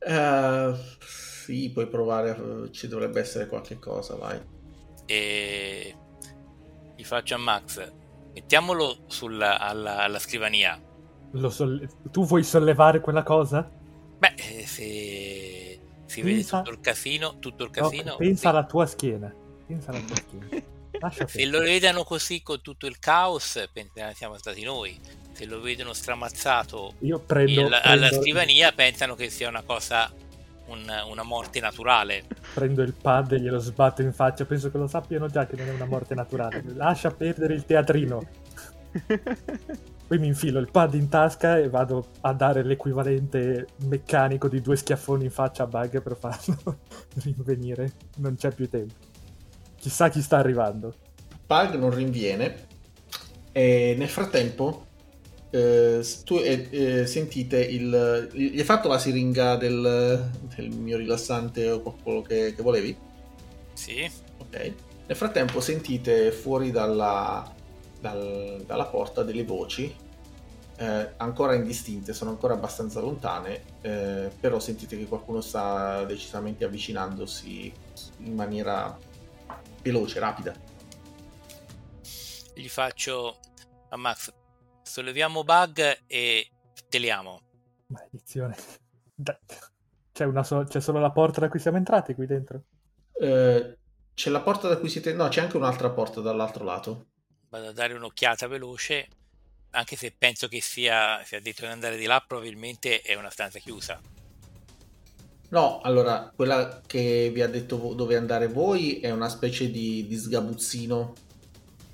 Eh, sì, puoi provare, a- ci dovrebbe essere qualche cosa, vai. E gli faccio a Max, mettiamolo sulla, alla, alla scrivania. Lo solle- tu vuoi sollevare quella cosa? Beh, eh, se si vede Pensa- tutto il casino, tutto il casino, pensa sì. alla tua schiena. Pensa alla tua schiena. Se lo vedono così con tutto il caos, pensano siamo stati noi. Se lo vedono stramazzato Io prendo, il- alla prendo- scrivania, pensano che sia una cosa, un- una morte naturale. prendo il pad e glielo sbatto in faccia. Penso che lo sappiano già che non è una morte naturale. Lascia perdere il teatrino. Poi mi infilo il pad in tasca e vado a dare l'equivalente meccanico di due schiaffoni in faccia a Bug per farlo rinvenire. Non c'è più tempo. Chissà chi sta arrivando. Bug non rinviene e nel frattempo eh, tu eh, eh, sentite il... Gli hai fatto la siringa del, del mio rilassante o quello che, che volevi? Sì. Ok. Nel frattempo sentite fuori dalla, dal- dalla porta delle voci, eh, ancora indistinte, sono ancora abbastanza lontane, eh, però sentite che qualcuno sta decisamente avvicinandosi in maniera veloce, rapida. Gli faccio a Max, solleviamo bug e teliamo. Maledizione. C'è, una so- c'è solo la porta da cui siamo entrati qui dentro. Eh, c'è la porta da cui siete... No, c'è anche un'altra porta dall'altro lato. Vado a dare un'occhiata veloce, anche se penso che sia, sia detto di andare di là, probabilmente è una stanza chiusa. No, allora, quella che vi ha detto dove andare voi è una specie di, di sgabuzzino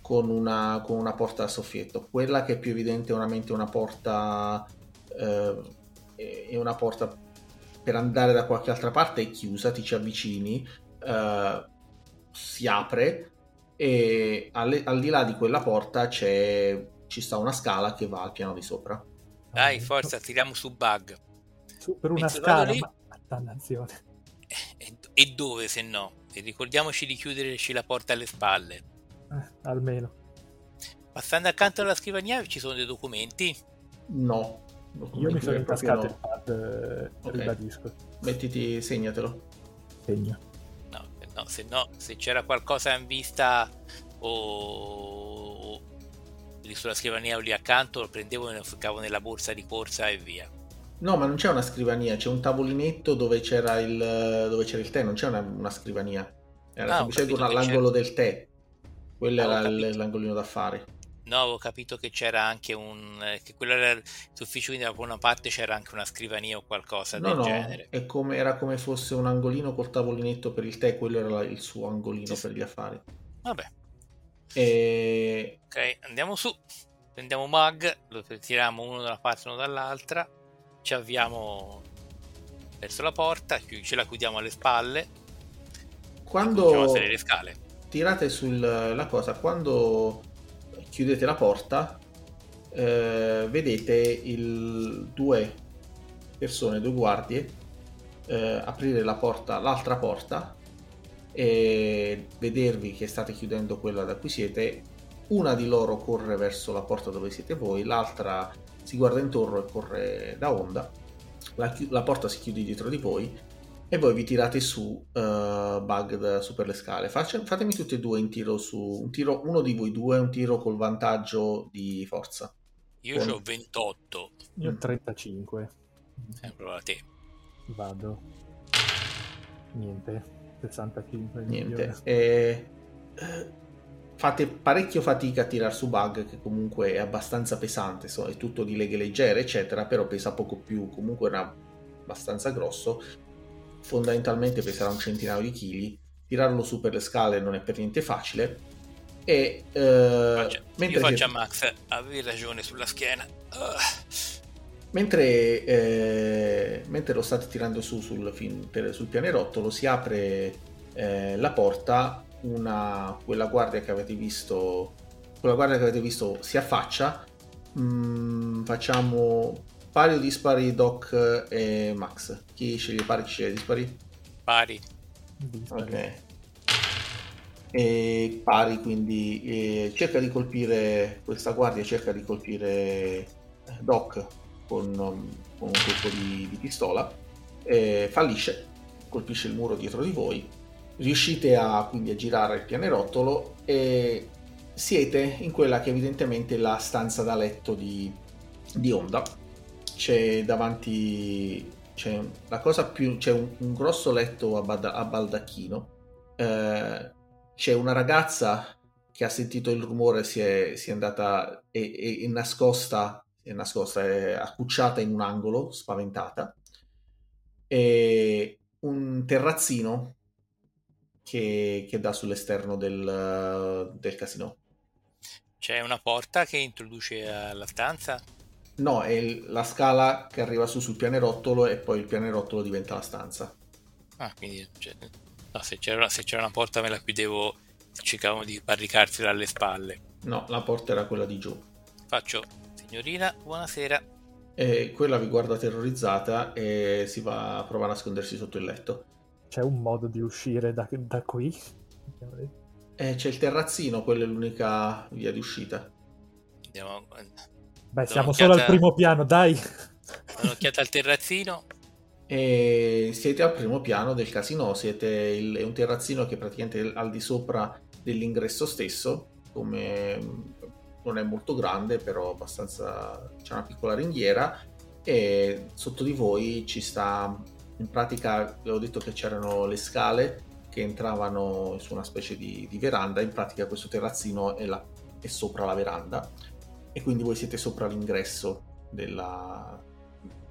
con una, con una porta a soffietto. Quella che è più evidentemente una porta... eh, è è una porta per andare da qualche altra parte è chiusa, ti ci avvicini, eh, si apre e alle- al di là di quella porta c'è, ci sta una scala che va al piano di sopra. Dai, forza, tiriamo su bug. Su, per una Mentre scala, lì- ma... Dannazione. E, e dove se no? E ricordiamoci di chiuderci la porta alle spalle. Eh, almeno. Passando accanto alla scrivania ci sono dei documenti. No. Io mi sono intascato no. il pad, eh, Ok. ribadisco. Mettiti, segnatelo. Segno. No, no, se no, se c'era qualcosa in vista o lì sulla scrivania o lì accanto, lo prendevo e lo ficcavo nella borsa di corsa e via. No, ma non c'è una scrivania, c'è un tavolinetto dove c'era il, dove c'era il tè, non c'è una, una scrivania. Era Ah, semplicemente capito una- che l'angolo del tè. Quello era capito. l'angolino d'affari. No, avevo capito che c'era anche un... eh, che quello era l'ufficio, quindi da una parte c'era anche una scrivania o qualcosa No, del no, genere. è come, era come fosse un angolino col tavolinetto per il tè, quello era il suo angolino Sì, per gli affari. Vabbè, E ok, andiamo su, prendiamo Mug, lo tiriamo uno da una parte e uno dall'altra, ci avviamo verso la porta, ce la chiudiamo alle spalle, cominciamo a quando salire le scale. Tirate sulla cosa, quando chiudete la porta, eh, vedete il, due persone, due guardie, eh, aprire la porta, l'altra porta e vedervi che state chiudendo quella da cui siete. Una di loro corre verso la porta dove siete voi, l'altra si guarda intorno e corre da onda. La, la porta si chiude dietro di voi e voi vi tirate su eh, bug da- su per le scale. Faccia- fatemi tutti e due un tiro su un tiro, uno di voi due, un tiro col vantaggio di forza. Io Con- ho 28, Io Mm. 35. eh, prova te. Vado. Niente. 65. il Niente. E, eh, fate parecchio fatica a tirar su bug che comunque è abbastanza pesante, so- è tutto di leghe leggere, eccetera, però pesa poco più, comunque era abbastanza grosso. Fondamentalmente peserà un centinaio di chili. Tirarlo su per le scale non è per niente facile. E eh, Faccio- mentre io faccio siete- a Max, avevi ragione sulla schiena. Mentre, eh, mentre lo state tirando su sul, sul pianerottolo, si apre eh, la porta, una, quella guardia che avete visto, quella guardia che avete visto si affaccia. Mm, facciamo pari o dispari Doc e Max. Chi sceglie pari, chi sceglie dispari? pari. Ok. E pari, quindi eh, cerca di colpire questa guardia, cerca di colpire eh, Doc con, um, con un colpo di, di pistola, eh, fallisce, colpisce il muro dietro di voi, riuscite a, quindi a girare il pianerottolo e siete in quella che evidentemente è la stanza da letto di, di Onda. C'è davanti c'è la cosa più c'è un, un grosso letto a, bada- a baldacchino. eh, c'è una ragazza che ha sentito il rumore, si è, si è andata e, e- nascosta, è nascosta, è accucciata in un angolo, spaventata. E un terrazzino che, che dà sull'esterno del, del casino. C'è una porta che introduce alla stanza? No, è la scala che arriva su sul pianerottolo e poi il pianerottolo diventa la stanza. Ah, quindi cioè, no, se, c'era, se c'era una porta me la chiudevo, cercavamo di barricarsela alle spalle. No, la porta era quella di giù. Faccio, signorina, buonasera. E quella vi guarda terrorizzata e si va a provare a nascondersi sotto il letto. C'è un modo di uscire da, da qui? E c'è il terrazzino, quella è l'unica via di uscita. Andiamo Beh, siamo solo al primo piano, dai. un'occhiata al terrazzino. E siete al primo piano del casino, siete il- è un terrazzino che è praticamente al di sopra dell'ingresso stesso, come non è molto grande, però abbastanza c'è una piccola ringhiera e sotto di voi ci sta in pratica avevo detto che c'erano le scale che entravano su una specie di, di veranda, in pratica questo terrazzino è, la- è sopra la veranda e quindi voi siete sopra l'ingresso della-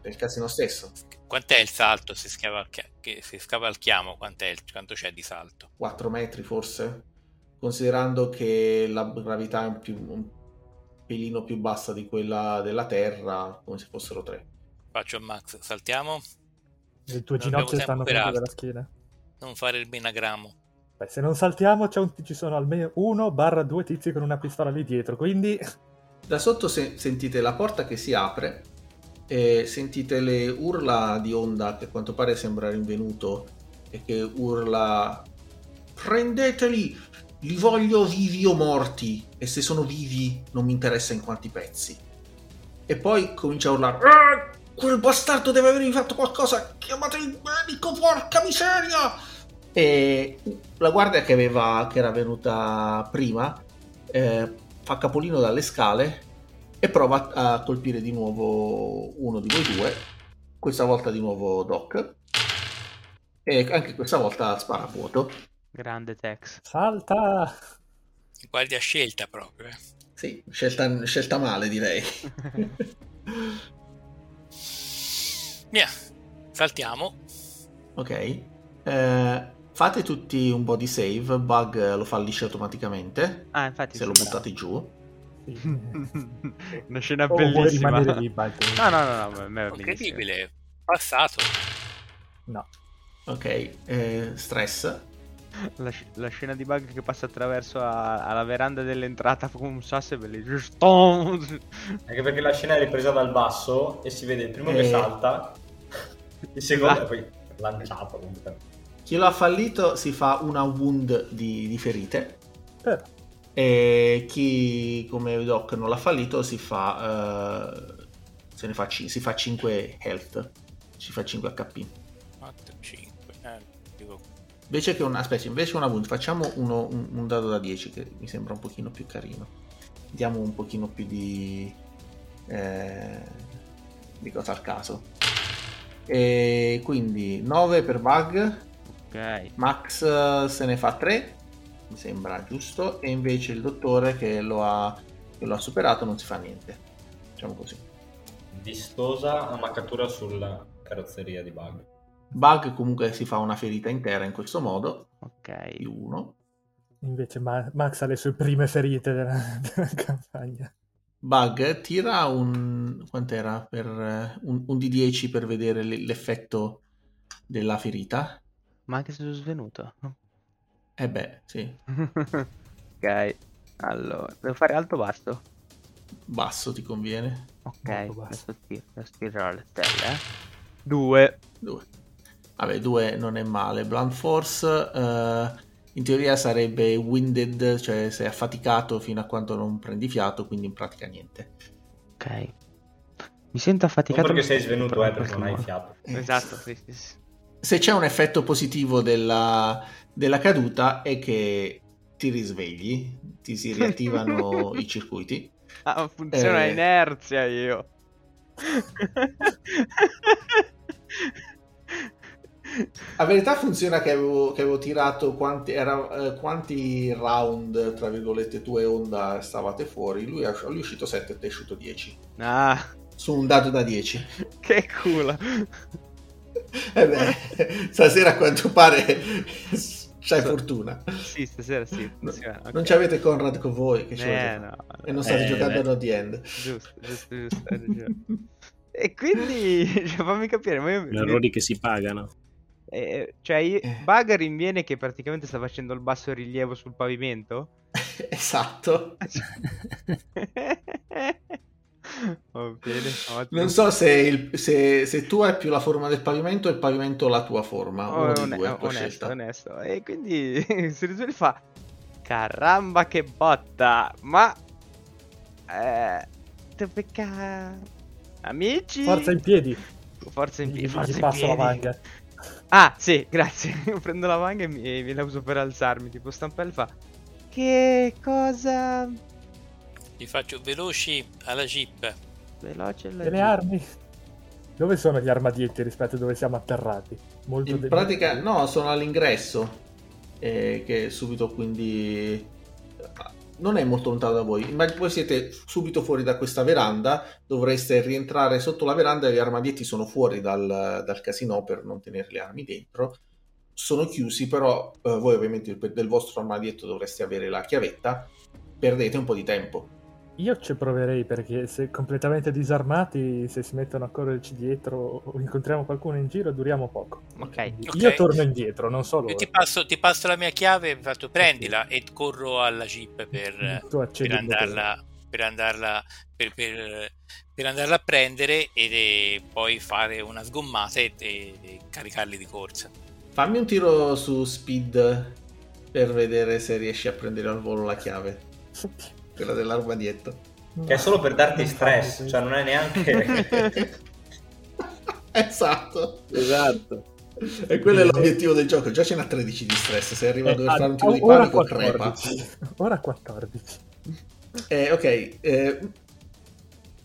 del casino stesso. Quant'è il salto se, che- se scavalchiamo? Quant'è il- quanto c'è di salto? 4 metri forse, considerando che la gravità è un, più- un pelino più bassa di quella della Terra, come se fossero 3. Faccio Max, saltiamo? Le tue Non ginocchia stanno per della schiena. Non fare il benagrammo. Beh, se non saltiamo c'è un- ci sono almeno uno barra due tizi con una pistola lì dietro, quindi Da sotto se- sentite la porta che si apre e sentite le urla di Onda che a quanto pare sembra rinvenuto e che urla prendeteli, li voglio vivi o morti e se sono vivi non mi interessa in quanti pezzi. E poi comincia a urlare "Ah, quel bastardo deve avermi fatto qualcosa, chiamate il medico, porca miseria! E la guardia che, aveva, che era venuta prima eh, fa capolino dalle scale e prova a colpire di nuovo uno di voi due, questa volta di nuovo Doc, e anche questa volta spara a vuoto. Grande Tex. salta! Guardia scelta proprio. eh. Sì, scelta, scelta male direi. Via, saltiamo. ok, eh, fate tutti un body save, Bug lo fallisce automaticamente, ah, infatti. se lo buttate giù. Una scena O vuoi bellissima. lì, Bug? No, no, no, no, benissimo. Incredibile. Passato. No. Ok, eh, stress. La, la scena di bug che passa attraverso a- alla veranda dell'entrata con un sasso è bellissimo. Anche perché la scena è ripresa dal basso e si vede il primo che Eh. salta, il secondo Ah. e poi lanciato comunque. Chi lo ha fallito si fa una wound di, di ferite. Però, E chi come Doc non l'ha fallito si fa, eh, se ne fa, ci- si fa 5 health, si fa 5 HP. 4, 5. Eh, dico, Invece che una, aspetta, invece una wound, facciamo uno- un, un dado da 10 che mi sembra un pochino più carino. Diamo un pochino più di, eh, di cosa al caso. E quindi 9 per bug, Ok. Max eh, se ne fa 3, mi sembra giusto, e invece il dottore che lo ha, che lo ha superato non si fa niente. Diciamo così. Vistosa ammaccatura sulla carrozzeria di Bug. Bug comunque si fa una ferita intera in questo modo, Ok. più 1. invece Ma- Max ha le sue prime ferite della, della campagna. Bug tira un... quant'era? Per, eh, un, un D10 per vedere l- l'effetto della ferita. Ma anche se sono svenuto. Eh beh, sì, ok. Allora, devo fare alto o basso? basso ti conviene. Ok, basso. adesso tiro, adesso tirerò le stelle, eh. Due. 2. Vabbè, 2 non è male. Blunt Force eh, in teoria sarebbe winded, cioè sei affaticato fino a quando non prendi fiato, quindi in pratica niente. Ok. Mi sento Non affaticato. perché ma sei svenuto, eh, perché non hai fiato. Eh, Esatto, sì, sì. Se c'è un effetto positivo della, della caduta è che ti risvegli, ti si riattivano i circuiti. Ah, funziona Eh. inerzia io. A verità funziona che avevo, che avevo tirato quanti, era, eh, quanti round, tra virgolette, tu e Onda stavate fuori. Lui, è- lui è uscito 7 e te è uscito 10. ah, Su un dado da 10. che culo. Eh beh, stasera a quanto pare C'hai So- fortuna. Sì, stasera sì. Funziona, ok. Non ci avete Conrad con voi che ci vuole Eh, no, no. E non state Eh, giocando beh. a No The End. Giusto, giusto, giusto. E quindi, cioè, fammi capire, ma io- Errori che si pagano. eh, cioè, io- Eh. Bug rinviene che praticamente sta facendo il basso rilievo sul pavimento? esatto. Va bene, ottimo. Non so se, il- se- se tu hai più la forma del pavimento o il pavimento la tua forma. Oh, Uno di one- due, la tua onesto, scelta. onesto. E quindi Sirius fa Caramba che botta Ma eh, Dove ca... Amici Forza in piedi. Forza in piedi forza in passo la piedi. manga. Ah sì grazie Prendo la manga e, mi, e me la uso per alzarmi Tipo Stampelle fa Che cosa Li faccio veloci alla jeep. Veloce la E le jeep. armi? Dove sono gli armadietti rispetto a dove siamo atterrati? Molto In pratica, no, sono all'ingresso. eh, che subito quindi. Non è molto lontano da voi. Immagino voi siete subito fuori da questa veranda. Dovreste rientrare sotto la veranda e gli armadietti sono fuori dal, dal casino per non tenere le armi dentro. Sono chiusi, però eh, voi ovviamente del vostro armadietto dovreste avere la chiavetta. Perdete un po' di tempo. Io ci proverei perché se completamente disarmati, se si mettono a correrci dietro o incontriamo qualcuno in giro, duriamo poco. Ok Quindi Ok. Io torno indietro, non so Io ti passo, ti passo la mia chiave, fatto, prendila e corro alla jeep per, per andarla, per, andarla, per, per- per andarla a prendere e poi fare una sgommata e, e- e caricarli di corsa. Fammi un tiro su speed per vedere se riesci a prendere al volo la chiave, quella dell'armadietto. Che è solo per darti stress, cioè non è neanche... esatto. Esatto. E quello è l'obiettivo del gioco. Già ce n'ha 13 di stress. Se arriva a Eh, dover fare un tiro di panico, crepa. 14. Ora 14. Eh, ok, eh,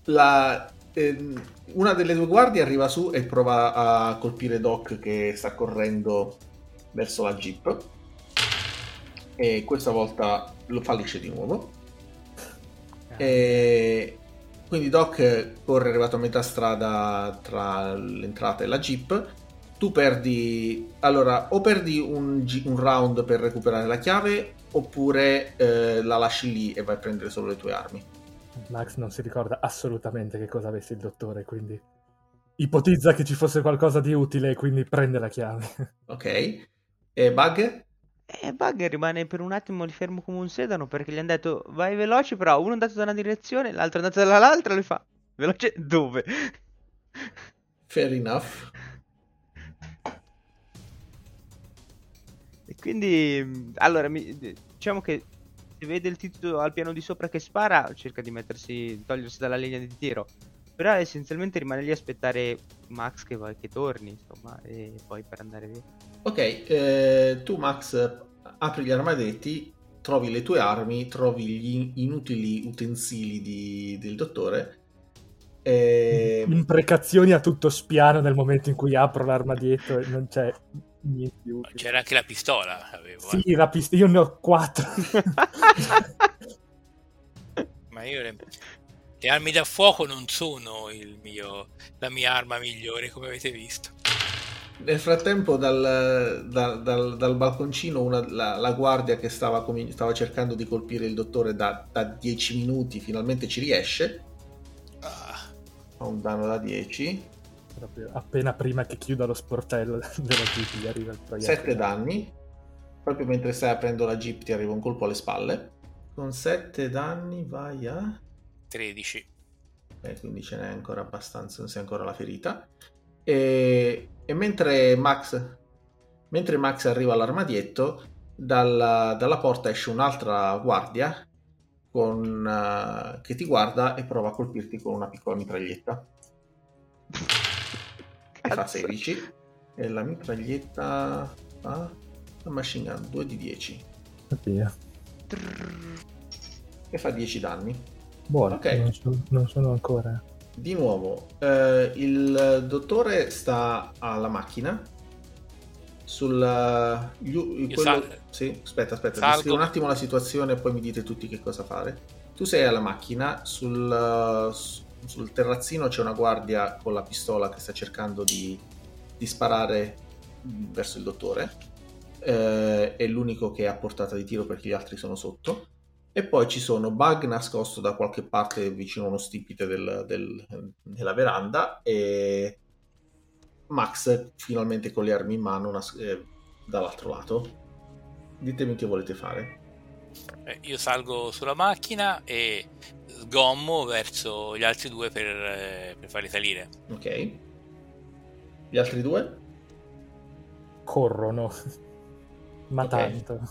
la- ehm, una delle due guardie arriva su e prova a colpire Doc che sta correndo verso la jeep. E questa volta lo fallisce di nuovo. E quindi Doc corre arrivato a metà strada tra l'entrata e la jeep. Tu perdi. Allora, o perdi un, un round per recuperare la chiave, oppure eh, la lasci lì e vai a prendere solo le tue armi. Max non si ricorda assolutamente che cosa avesse il dottore, quindi ipotizza che ci fosse qualcosa di utile e quindi prende la chiave. Ok. E Bug? E Bug rimane per un attimo lì fermo come un sedano perché gli hanno detto vai veloce, però uno è andato da una direzione, l'altro è andato dall'altra, lui fa veloce dove? Fair enough. E quindi, mh, allora, mi- diciamo che se vede il titolo al piano di sopra che spara, cerca di mettersi, togliersi dalla linea di tiro. Però essenzialmente rimane lì a aspettare Max che, va- che torni, insomma, e poi per andare via. Ok, eh, tu Max apri gli armadietti, trovi le tue armi, trovi gli inutili utensili di- del dottore. E... Imprecazioni a tutto spiano nel momento in cui apro l'armadietto e non c'è niente di utile. C'era anche la pistola, avevo, eh. Sì, la pist- io ne ho quattro. ma io le, le armi da fuoco non sono il mio, la mia arma migliore, come avete visto. Nel frattempo dal, dal- dal- dal balconcino una- la, la guardia che stava, stava cercando di colpire il dottore da, da 10 minuti finalmente ci riesce. Ah, Ha un danno da 10. Proprio appena prima che chiuda lo sportello della jeep gli arriva il proiettile. 7 danni. Proprio mentre stai aprendo la jeep ti arriva un colpo alle spalle. Con 7 danni vai a... 13. Eh, quindi ce n'è ancora abbastanza, non sei ancora la ferita. E, e mentre Max mentre Max arriva all'armadietto, dalla, dalla porta esce un'altra guardia con, eh, che ti guarda e prova a colpirti con una piccola mitraglietta. E fa Cazzo. 16. E la mitraglietta fa la machine gun 2 di 10. Oddio. E fa 10 danni. Buono, Ok. non, so- non sono ancora. Di nuovo, eh, il dottore sta alla macchina. Sul. eh, gli- quello- sal- sì, aspetta, aspetta, salgo. descrivo un attimo la situazione e poi mi dite tutti che cosa fare. Tu sei alla macchina, sul, eh, su- sul terrazzino c'è una guardia con la pistola che sta cercando di, di sparare verso il dottore. eh, è l'unico che è a portata di tiro perché gli altri sono sotto. E poi ci sono Bug nascosto da qualche parte vicino a uno stipite del- del- della veranda e Max finalmente con le armi in mano nas- eh, dall'altro lato. Ditemi che volete fare. Eh, io salgo sulla macchina e sgommo verso gli altri due per, eh, per farli salire. Ok. Gli altri due? Corrono. Ma Ok. tanto.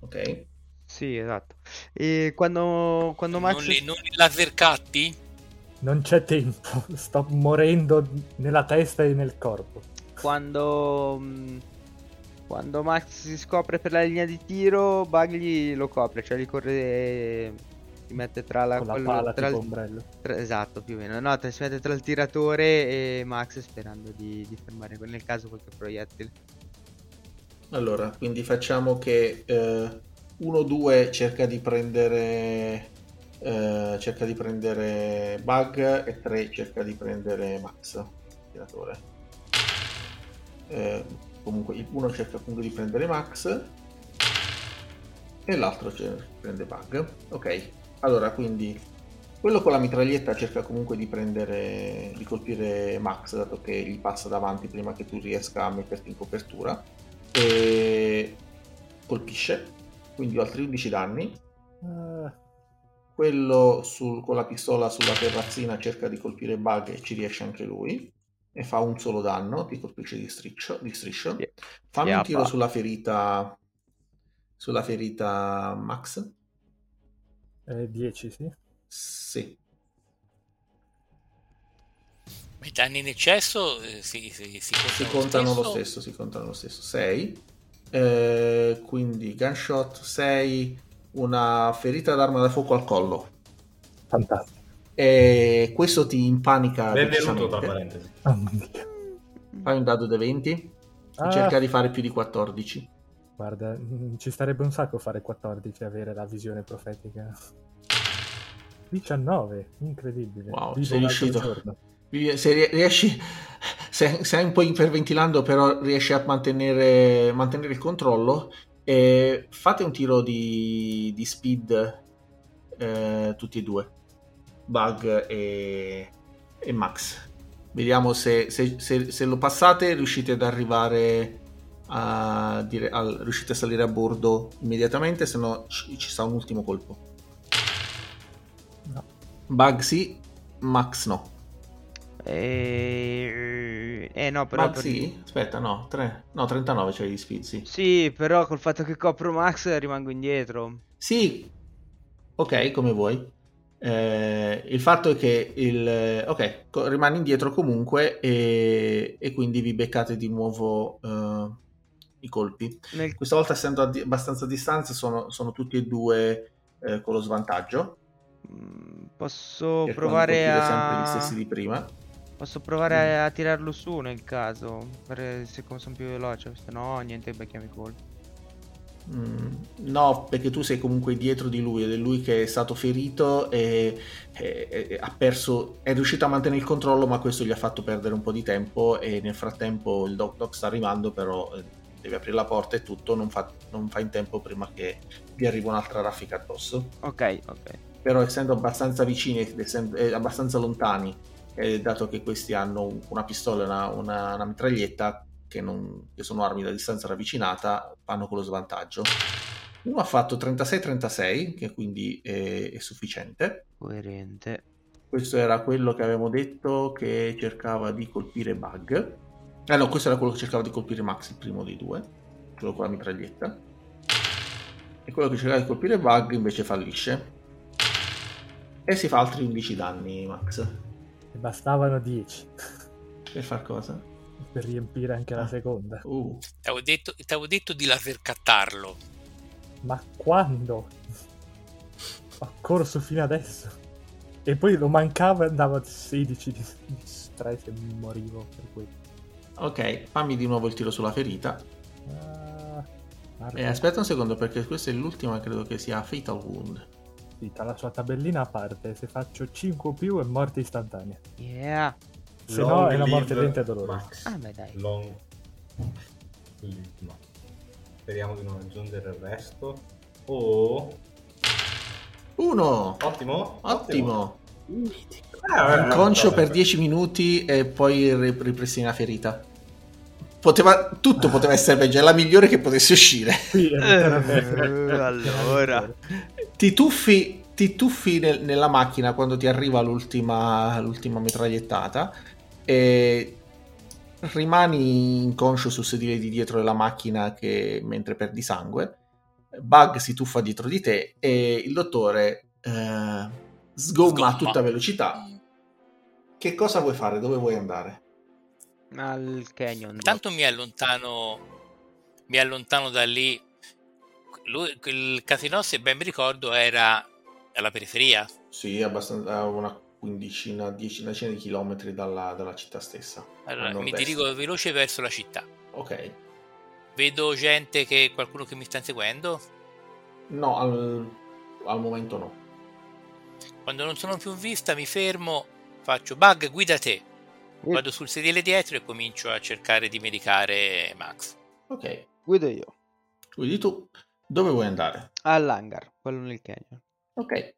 Ok. Sì, esatto. E quando, quando Max... Non, li, non i laser catti? Non c'è tempo. Sto morendo nella testa e nel corpo. Quando, mh, quando Max si scopre per la linea di tiro, Buggy lo copre, cioè gli corre, si mette tra la, Con la quello- pala tra tipo il- ombrello. tra- esatto, più o meno, no, si mette tra il tiratore e Max sperando di, di fermare nel caso qualche proiettile. Allora, quindi facciamo che 1-2 cerca di prendere eh, cerca di prendere Bug e 3 cerca di prendere Max, tiratore. Eh, comunque il 1 cerca appunto di prendere Max e l'altro prende Bug. Ok, allora quindi quello con la mitraglietta cerca comunque di prendere di colpire Max dato che gli passa davanti prima che tu riesca a metterti in copertura e colpisce, quindi ho altri 11 danni. Ah, Quello sul- con la pistola sulla terrazzina cerca di colpire Bug e ci riesce anche lui. E fa un solo danno, ti colpisce di striscio. Di striscio. Sì. Fammi Sì, un tiro appa. sulla ferita. Sulla ferita Max. eh, 10, sì. Sì. Ma i danni in eccesso eh, si, si, si contano, Si contano lo stesso, si contano lo stesso. 6. Quindi gunshot 6, una ferita d'arma da fuoco al collo. Fantastico. E questo ti impanica Benvenuto tra parentesi. Dio. Fai un dado da 20 e Ah. cerca di fare più di 14. Guarda, mm, ci starebbe un sacco fare 14 e avere la visione profetica. 19, incredibile. Wow, Vivo sei riuscito. giorno. Se rie- riesci, se, sei un po' iperventilando, però riesci a mantenere, mantenere il controllo. E fate un tiro di, di speed eh, tutti e due, Bug e, e Max. Vediamo se, se- se- se lo passate, riuscite ad arrivare a dire, al- riuscite a salire a bordo immediatamente, se no ci, ci sta un ultimo colpo. No. Bug sì, Max no. E... Eh no, però... Per- sì? Aspetta, no, 3, no 39 c'è di speed, sì. Sì, però col fatto che copro Max rimango indietro. Sì, ok, come vuoi. Eh, il fatto è che il, ok, rimane indietro comunque e, e quindi vi beccate di nuovo eh, i colpi. Nel- Questa volta essendo a di- abbastanza a distanza sono, sono tutti e due eh, con lo svantaggio. Mm, Posso provare colpire sempre gli a... stessi di prima. Posso provare a tirarlo su nel caso, per se sono più veloce, se no niente, becchiamo i colpi. Mm, no, perché tu sei comunque dietro di lui ed è lui che è stato ferito e, e- e ha perso, è riuscito a mantenere il controllo, ma questo gli ha fatto perdere un po' di tempo e nel frattempo il Doc Doc sta arrivando, però eh, deve aprire la porta e tutto, non fa, non fa in tempo prima che vi arrivi un'altra raffica addosso. Ok, ok. Però essendo abbastanza vicini ed essendo eh, abbastanza lontani, eh, dato che questi hanno una pistola e una, una- una mitraglietta, che, non- che sono armi da distanza ravvicinata, vanno con lo svantaggio. Uno ha fatto 36-36, che quindi è, è sufficiente. Coerente. Questo era quello che avevamo detto che cercava di colpire Bug. Ah no, questo era quello che cercava di colpire Max, il primo dei due, quello con la mitraglietta. E quello che cercava di colpire Bug invece fallisce. E si fa altri 11 danni, Max. E bastavano 10 Per far cosa? per riempire anche la Ah. seconda. Uh, T'avevo detto, t'avevo detto di laser cattarlo. Ma quando? Ho corso fino adesso. E poi lo mancava e andavo a 16 di, di stress e morivo per quello. ok, fammi di nuovo il tiro sulla ferita. Ah, guarda, E aspetta un secondo perché questa è l'ultima, credo che sia Fatal Wound. Tra la sua tabellina a parte, se faccio 5 o più è morte istantanea. Yeah. Se no Long è una morte lenta e dolorosa. Max. Ah, beh, dai. Long live Max. speriamo di non aggiungere il resto. Oh, Uno! ottimo, Ottimo! Eh, vabbè, Inconscio per vabbè. 10 minuti e poi ri- ripristina ferita. Poteva, tutto poteva essere peggio, è la migliore che potesse uscire. Eh, allora. Ti tuffi, ti tuffi nel- nella macchina quando ti arriva l'ultima, l'ultima mitragliettata e rimani inconscio sul sedile di dietro della macchina che, mentre perdi sangue. Bug si tuffa dietro di te e il dottore eh, sgomma a Sgomma. tutta velocità. Che cosa vuoi fare? Dove vuoi andare? Al canyon. Intanto mi allontano, mi allontano da lì. Lui, il casino, se ben mi ricordo, era alla periferia. Sì, abbastanza a una quindicina, dieci- una decina di chilometri dalla, dalla città stessa. Allora, mi dirigo veloce verso la città. Ok. Vedo gente che qualcuno che mi sta inseguendo. No, al, al momento no. Quando non sono più vista, mi fermo, faccio bug, guida te. Vado sul sedile dietro e comincio a cercare di medicare Max. Ok. Guido io. Quindi tu dove vuoi andare? All'hangar, quello nel canyon. Ok.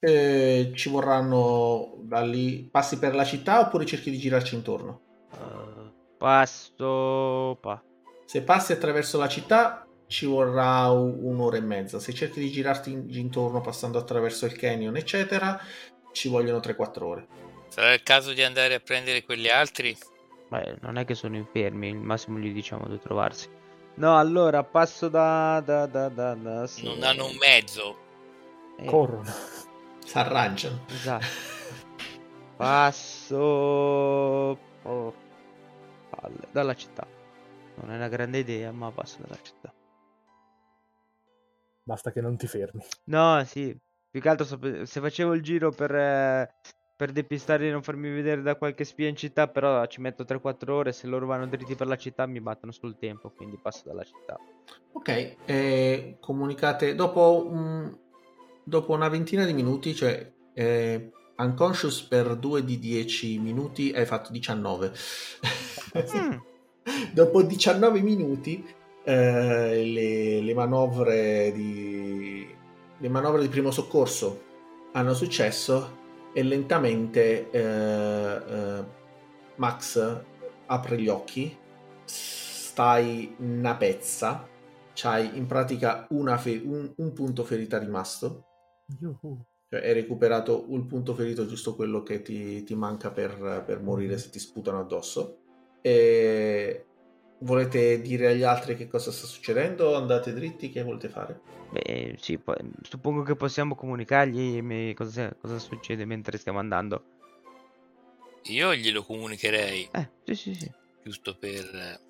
Eh, ci vorranno da lì. Passi per la città oppure cerchi di girarci intorno? Uh, pasto. Pa. Se passi attraverso la città ci vorrà un'ora e mezza. Se cerchi di girarti in- intorno passando attraverso il canyon, eccetera, ci vogliono 3-4 ore. Sarà il caso di andare a prendere quegli altri? Beh, non è che sono infermi, il massimo gli diciamo dove trovarsi. No, allora passo da. da. da. da. da sì. Non hanno un mezzo. Eh, Corrono. Si arrangiano. Esatto. Passo. oh, palle, dalla città. Non è una grande idea, ma passo dalla città. Basta che non ti fermi. No, sì. Più che altro se facevo il giro per, eh, per depistare e non farmi vedere da qualche spia in città, però ci metto 3-4 ore. Se loro vanno dritti per la città mi battono sul tempo, quindi passo dalla città. Ok, eh, comunicate dopo, un- dopo una ventina di minuti, cioè eh, unconscious per 2 di 10 minuti, hai fatto 19. Mm, dopo 19 minuti eh, le, le manovre di le manovre di primo soccorso hanno successo e lentamente eh, eh, Max apre gli occhi. Stai una pezza. C'hai in pratica fe- un, un punto ferita rimasto. Yuhu. cioè hai recuperato il punto ferito giusto quello che ti, ti manca per, per morire se ti sputano addosso. E volete dire agli altri che cosa sta succedendo andate dritti che volete fare Beh, sì, poi, suppongo che possiamo comunicargli cosa, cosa succede mentre stiamo andando. Io glielo comunicherei, Eh, sì, sì, sì. giusto per eh,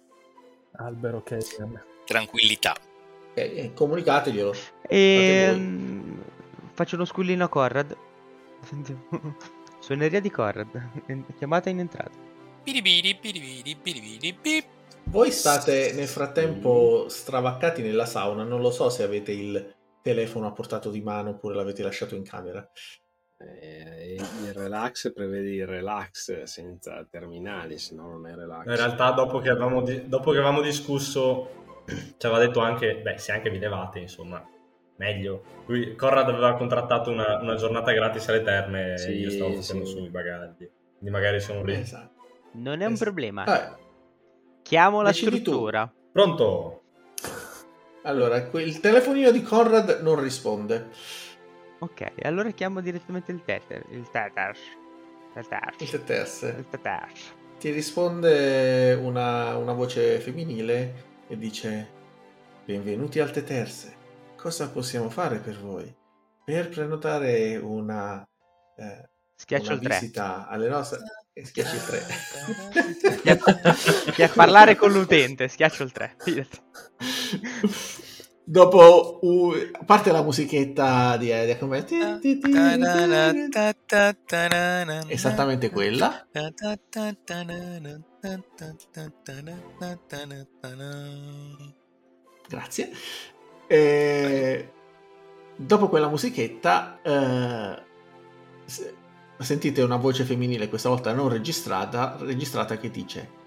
Albero che tranquillità. Ok, eh, comunicateglielo E mm, faccio uno squillino a. Sentiamo. Suoneria di Conrad. En- Chiamata in entrata. Biribiri, biribiri, biribiri, bip. Voi state nel frattempo stravaccati nella sauna non lo so se avete il telefono a portato di mano oppure l'avete lasciato in camera Eh, il relax prevede il relax senza terminali, se no non è relax. In realtà, dopo che avevamo, di- dopo che avevamo discusso, ci aveva detto anche, beh, se anche vi levate, insomma, meglio. Lui, Conrad aveva contrattato una, una giornata gratis alle terme Sì, e io stavo facendo sì. sui bagagli. Quindi magari sono lì. esatto Non è un Es- problema. Vabbè, Chiamo la decidi tu. struttura. Pronto? allora il telefonino di Conrad non risponde Ok, allora chiamo direttamente il Tether. Il Tether. Tether. il TTS Il Tether. ti risponde una, una voce femminile e dice benvenuti al Teterse cosa possiamo fare per voi per prenotare una, eh, una il 3. visita alle nostre e schiacci il 3 Schiaccio parlare con l'utente. Schiaccio il 3. dopo uh, parte la musichetta di Edia come esattamente quella Grazie. E dopo quella musichetta se- sentite una voce femminile, questa volta non registrata, registrata che dice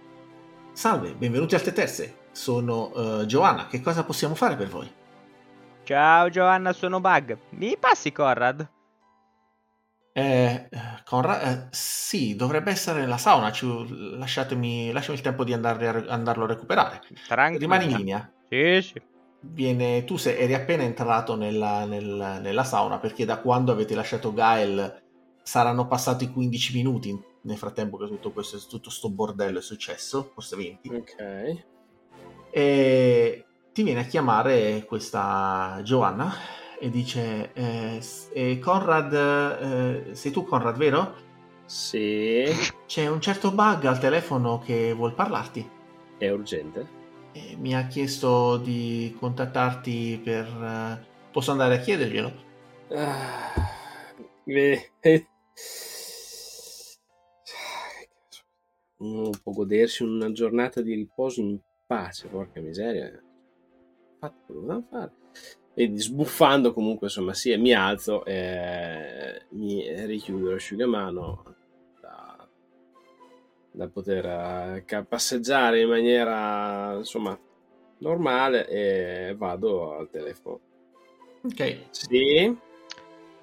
Salve, benvenuti al Teterse. sono uh, Giovanna. Che cosa possiamo fare per voi? Ciao Giovanna, sono Bug. Mi passi Conrad? Eh, Conrad, eh, sì, dovrebbe essere nella sauna. Ci, lasciatemi, lasciami il tempo di andare, andarlo a recuperare. Tranquilla. Rimani in linea. Sì, sì. Viene, tu sei, eri appena entrato nella, nella, nella, sauna perché da quando avete lasciato Gael saranno passati 15 minuti nel frattempo che tutto questo tutto sto bordello è successo, forse 20. Ok. E ti viene a chiamare questa Giovanna e dice eh, eh, Conrad eh, sei tu Conrad vero? Sì c'è un certo bug al telefono che vuol parlarti è urgente? mi ha chiesto di contattarti per eh, posso andare a chiederglielo? Ah, beh, eh. non può godersi una giornata di riposo in pace porca miseria fatto quello che fare. E sbuffando comunque, insomma, sì, mi alzo e mi richiudo l'asciugamano da, da poter uh, passeggiare in maniera, insomma, normale e vado al telefono. Ok. Sì.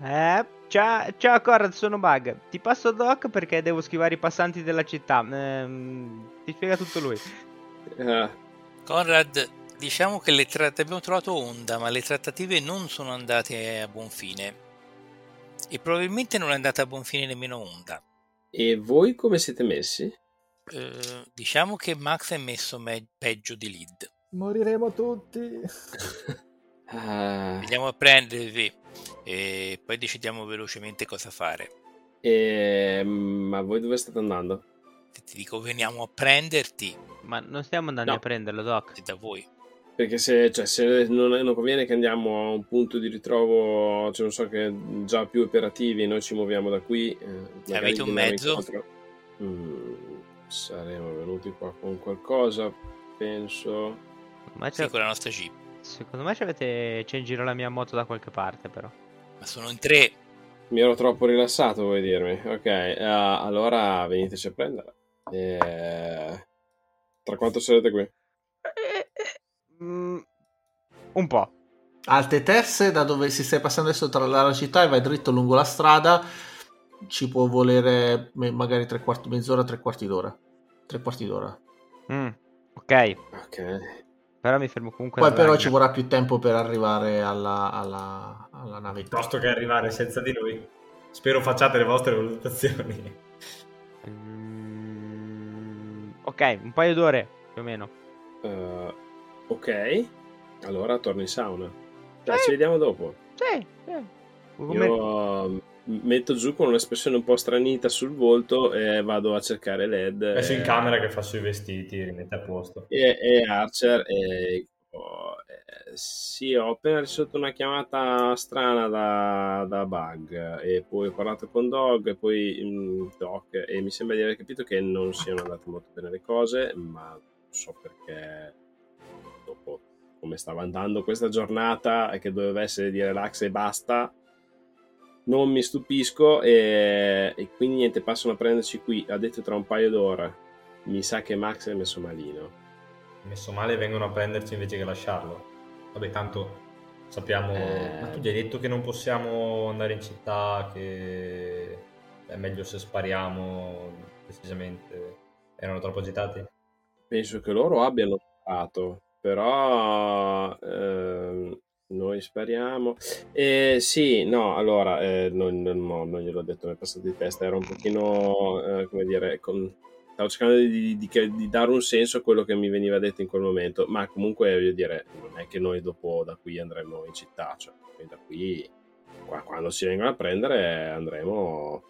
Eh, ciao, ciao Conrad, sono Bug. Ti passo Doc perché devo schivare i passanti della città. Eh, ti spiega tutto lui. Uh. Conrad, Diciamo che le tra- abbiamo trovato Onda, ma le trattative non sono andate a buon fine. E probabilmente non è andata a buon fine nemmeno Onda. E voi come siete messi? Eh, diciamo che Max è messo me- peggio di Lid. Moriremo tutti. ah. Veniamo a prendervi e poi decidiamo velocemente cosa fare. E... Ma voi dove state andando? Ti dico veniamo a prenderti. Ma non stiamo andando no. a prenderlo, Doc. È da voi. Perché se, cioè, se non, non, conviene che andiamo a un punto di ritrovo, cioè non so che già più operativi, noi ci muoviamo da qui. Eh, Avete un mezzo? Mm, saremo venuti qua con qualcosa, penso. Ma sì, con la nostra jeep. Secondo me c'è in giro la mia moto da qualche parte, però. Ma sono in tre. Mi ero troppo rilassato, vuoi dirmi? Ok, uh, allora veniteci a prendere. E... Tra quanto sarete qui? Mm, un po'. Alte terze, da dove si stai passando adesso tra la città e vai dritto lungo la strada, ci può volere magari tre quarti, mezz'ora, tre quarti d'ora. Tre quarti d'ora. Mm, ok. Ok. Però mi fermo comunque. Poi però ci vorrà più tempo per arrivare alla, alla, alla nave. Piuttosto che arrivare senza di noi. Spero facciate le vostre valutazioni. Mm, ok, un paio d'ore più o meno. Uh, ok, allora torno in sauna. Dai, eh. ci vediamo dopo. Sì, sì. Come... Io metto giù con un'espressione un po' stranita sul volto e vado a cercare Led. Messo in camera che fa sui vestiti, rimette a posto. E, e Archer e... Oh, eh, sì, ho appena ricevuto una chiamata strana da, da Bug e poi ho parlato con Dog e poi um, Doc e mi sembra di aver capito che non siano andate molto bene le cose, ma non so perché dopo come stava andando questa giornata e che doveva essere di relax e basta non mi stupisco e, e, quindi niente passano a prenderci qui. Ha detto tra un paio d'ore. Mi sa che Max è messo malino. Messo male vengono a prenderci invece che lasciarlo. Vabbè tanto sappiamo Eh. ma tu gli hai detto che non possiamo andare in città che è meglio se spariamo decisamente. Erano troppo agitati? Penso che loro abbiano sparato però ehm, noi speriamo. Eh, sì, no, allora, eh, non, non, non gliel'ho detto, è passato di testa, era un pochino, eh, come dire, con... stavo cercando di, di, di, dare un senso a quello che mi veniva detto in quel momento, ma comunque, voglio dire, non è che noi dopo da qui andremo in città, cioè, da qui, qua, quando si vengono a prendere, andremo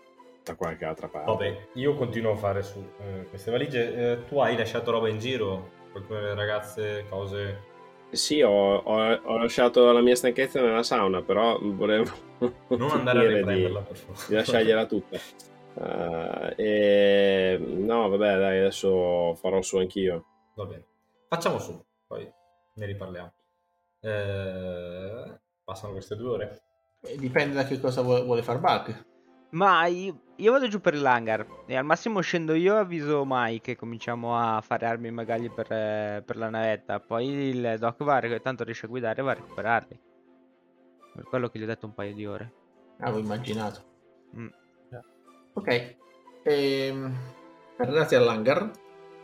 da qualche altra parte. Vabbè, io continuo a fare su eh, queste valigie. Eh, tu hai lasciato roba in giro? Alcune ragazze, cose sì, ho, ho, ho, lasciato la mia stanchezza nella sauna, però volevo non andare a riprenderla, per favore. Di lasciargliela tutta. Uh, e... No, vabbè, dai, adesso farò su anch'io. Va bene. Facciamo su, poi ne riparliamo. Eh... Passano queste due ore. Dipende da che cosa vuole, vuole far Bug. Ma io, io vado giù per l'hangar e al massimo scendo io e avviso Mike e cominciamo a fare armi magari per, eh, per la navetta. Poi il doc va, tanto riesce a guidare e va a recuperarli. Per quello che gli ho detto un paio di ore. Avevo immaginato. Mm. Ok. Ehm, arrivati all'hangar,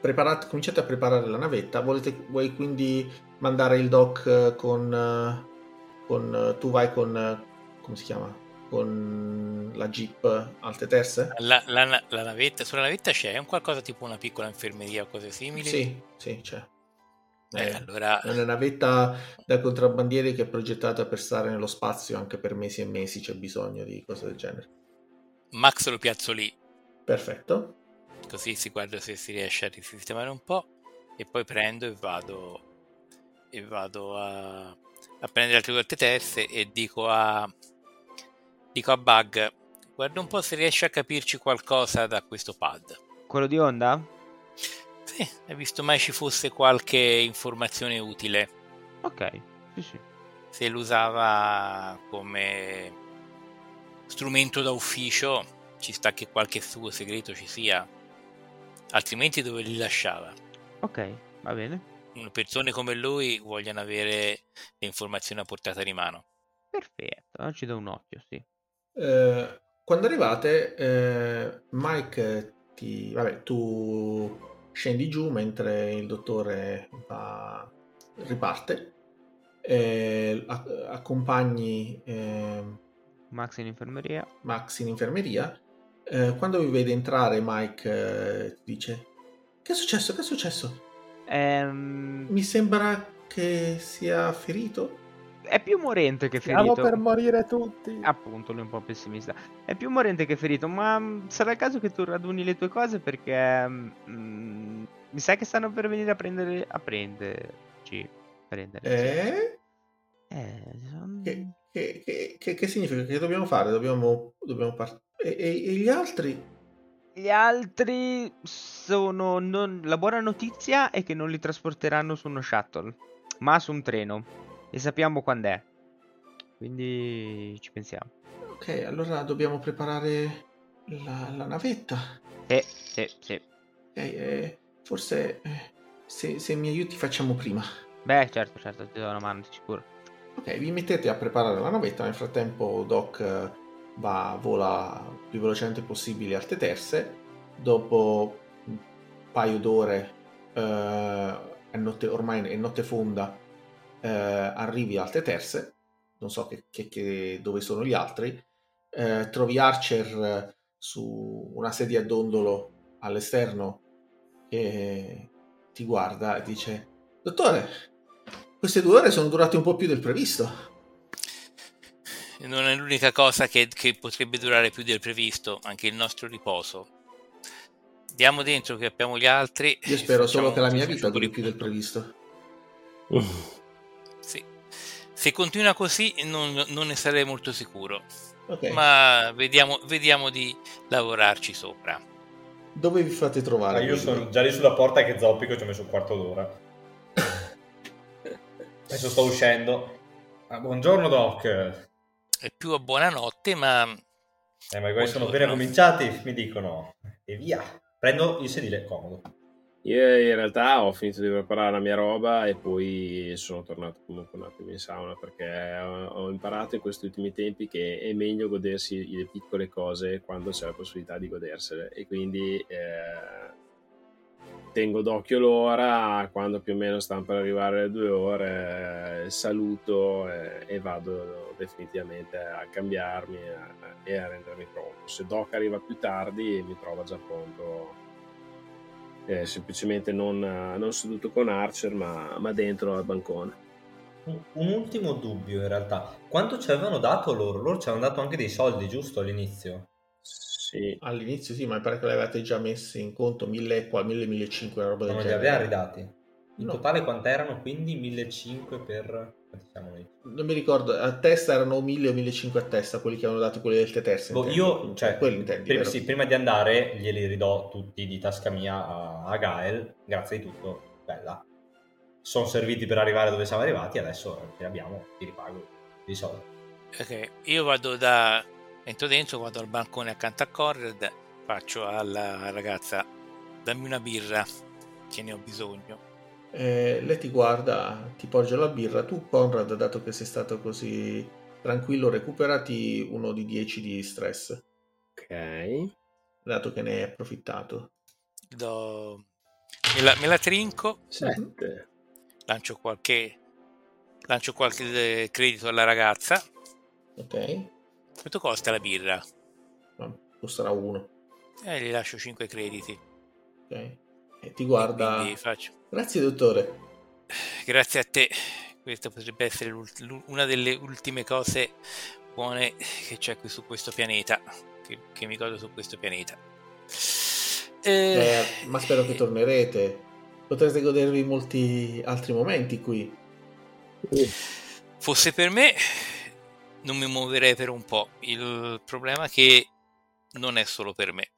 preparate- cominciate a preparare la navetta. Volete, vuoi quindi mandare il doc eh, con... eh, con tu vai con... come si chiama? Con la jeep alte terze? La, la- la navetta, sulla navetta c'è un qualcosa tipo una piccola infermeria o cose simili? Sì, sì, c'è. Eh, Eh, allora, È una navetta da contrabbandieri che è progettata per stare nello spazio anche per mesi e mesi, c'è bisogno di cose del genere. Max lo piazzo lì, Perfetto. così si guarda se si riesce a risistemare un po' e poi prendo e vado e vado a, a prendere altre due terze e dico a dico a Bug guarda un po' se riesci a capirci qualcosa da questo pad Quello di onda? sì, hai visto mai ci fosse qualche informazione utile Ok, sì sì. se lo usava come strumento da ufficio ci sta che qualche suo segreto ci sia altrimenti dove li lasciava Ok, va bene. persone come lui vogliono avere le informazioni a portata di mano. Perfetto, ci do un occhio, sì. Eh, quando arrivate, eh, Mike ti... Vabbè, tu scendi giù mentre il dottore va- riparte. eh, accompagni eh, Max in infermeria. Max in infermeria. Eh, quando vi vede entrare, Mike eh, ti dice: Che è successo? Che è successo? Ehm, Mi sembra che sia ferito. È più morente che Stiamo ferito. per morire tutti. Appunto, lui è un po' pessimista. È più morente che ferito, ma mm, sarà il caso che tu raduni le tue cose perché mm, mi sa che stanno per venire a prendere a prenderci. Prendere. Eh? Eh, son- Che, che- che- che- che significa? Che dobbiamo fare? Dobbiamo, dobbiamo partire. E, e- e gli altri? Gli altri sono non- la buona notizia è che non li trasporteranno su uno shuttle, ma su un treno. E sappiamo quando è. Quindi ci pensiamo. Ok, allora dobbiamo preparare la, la navetta. Sì, sì, sì. Ok, eh, forse eh, se, se mi aiuti facciamo prima. Beh, certo, certo, ti do una mano, di sicuro. Ok, vi mettete a preparare la navetta. Nel frattempo, Doc eh, va, vola più velocemente possibile a terze. Dopo un paio d'ore, eh, è notte- ormai è notte fonda, eh, arrivi a terze. Non so che- che- che- dove sono gli altri. Eh, trovi Archer eh, su una sedia a dondolo all'esterno che ti guarda e dice: Dottore, queste due ore sono durate un po' più del previsto. Non è l'unica cosa che, che potrebbe durare più del previsto, anche il nostro riposo. Diamo dentro che abbiamo gli altri. Io spero solo che la mia vita duri più del previsto. Se continua così non, non ne sarei molto sicuro, Ok, ma vediamo, vediamo di lavorarci sopra. dove vi fate trovare? Ah, io quindi? sono già lì sulla porta che zoppico, ci ho messo un quarto d'ora. Adesso sto uscendo. Ah, buongiorno Doc. Eh, È più a buonanotte, ma ma i guai sono appena cominciati, mi dicono. E via. Prendo il sedile comodo. Io in realtà ho finito di preparare la mia roba e poi sono tornato comunque un attimo in sauna perché ho, imparato in questi ultimi tempi che è meglio godersi le piccole cose quando c'è la possibilità di godersele e quindi eh, tengo d'occhio l'ora, quando più o meno stanno per arrivare le due ore saluto eh, e vado definitivamente a cambiarmi e a, e a rendermi pronto. Se Doc arriva più tardi mi trova già pronto eh, semplicemente non, eh, non seduto con Archer, ma, ma dentro al bancone. Un, un ultimo dubbio in realtà. Quanto ci avevano dato loro? Loro ci avevano dato anche dei soldi, giusto, all'inizio? Sì, All'inizio sì, ma mi pare che l'avevate già messi in conto 1000 qua, 1000, 1500, una roba del Non li genere. avevano ridati. In No. totale quant'erano? Quindi 1500 per... noi? Non mi ricordo, a testa erano 1000 o 1500 a testa, quelli che avevano dato quelli del Teterse. Boh, io, cioè, intendi, prima, sì, prima di andare glieli ridò tutti di tasca mia a, a Gael, grazie di tutto, bella. Sono serviti per arrivare dove siamo arrivati, adesso li abbiamo, ti ripago i soldi. ok, io vado da Entro dentro, vado al balcone accanto a Conrad, faccio alla ragazza dammi una birra che ne ho bisogno. Eh, lei ti guarda, ti porge la birra. Tu, Conrad, dato che sei stato così tranquillo, recuperati uno di 10 di stress, Ok. dato che ne hai approfittato. Do... Me, la, me la trinco, 7. lancio qualche, lancio qualche credito alla ragazza. Ok? Quanto costa la birra? Costerà uno. Eh, gli lascio 5 crediti. Ok? E ti guarda. Quindi faccio. Grazie, dottore. Grazie a te. Questa potrebbe essere una delle ultime cose buone che c'è qui su questo pianeta. Che, che mi godo su questo pianeta. Eh, Eh, ma spero che tornerete. Potrete godervi molti altri momenti qui. Fosse per me, non mi muoverei per un po'. Il problema è che non è solo per me.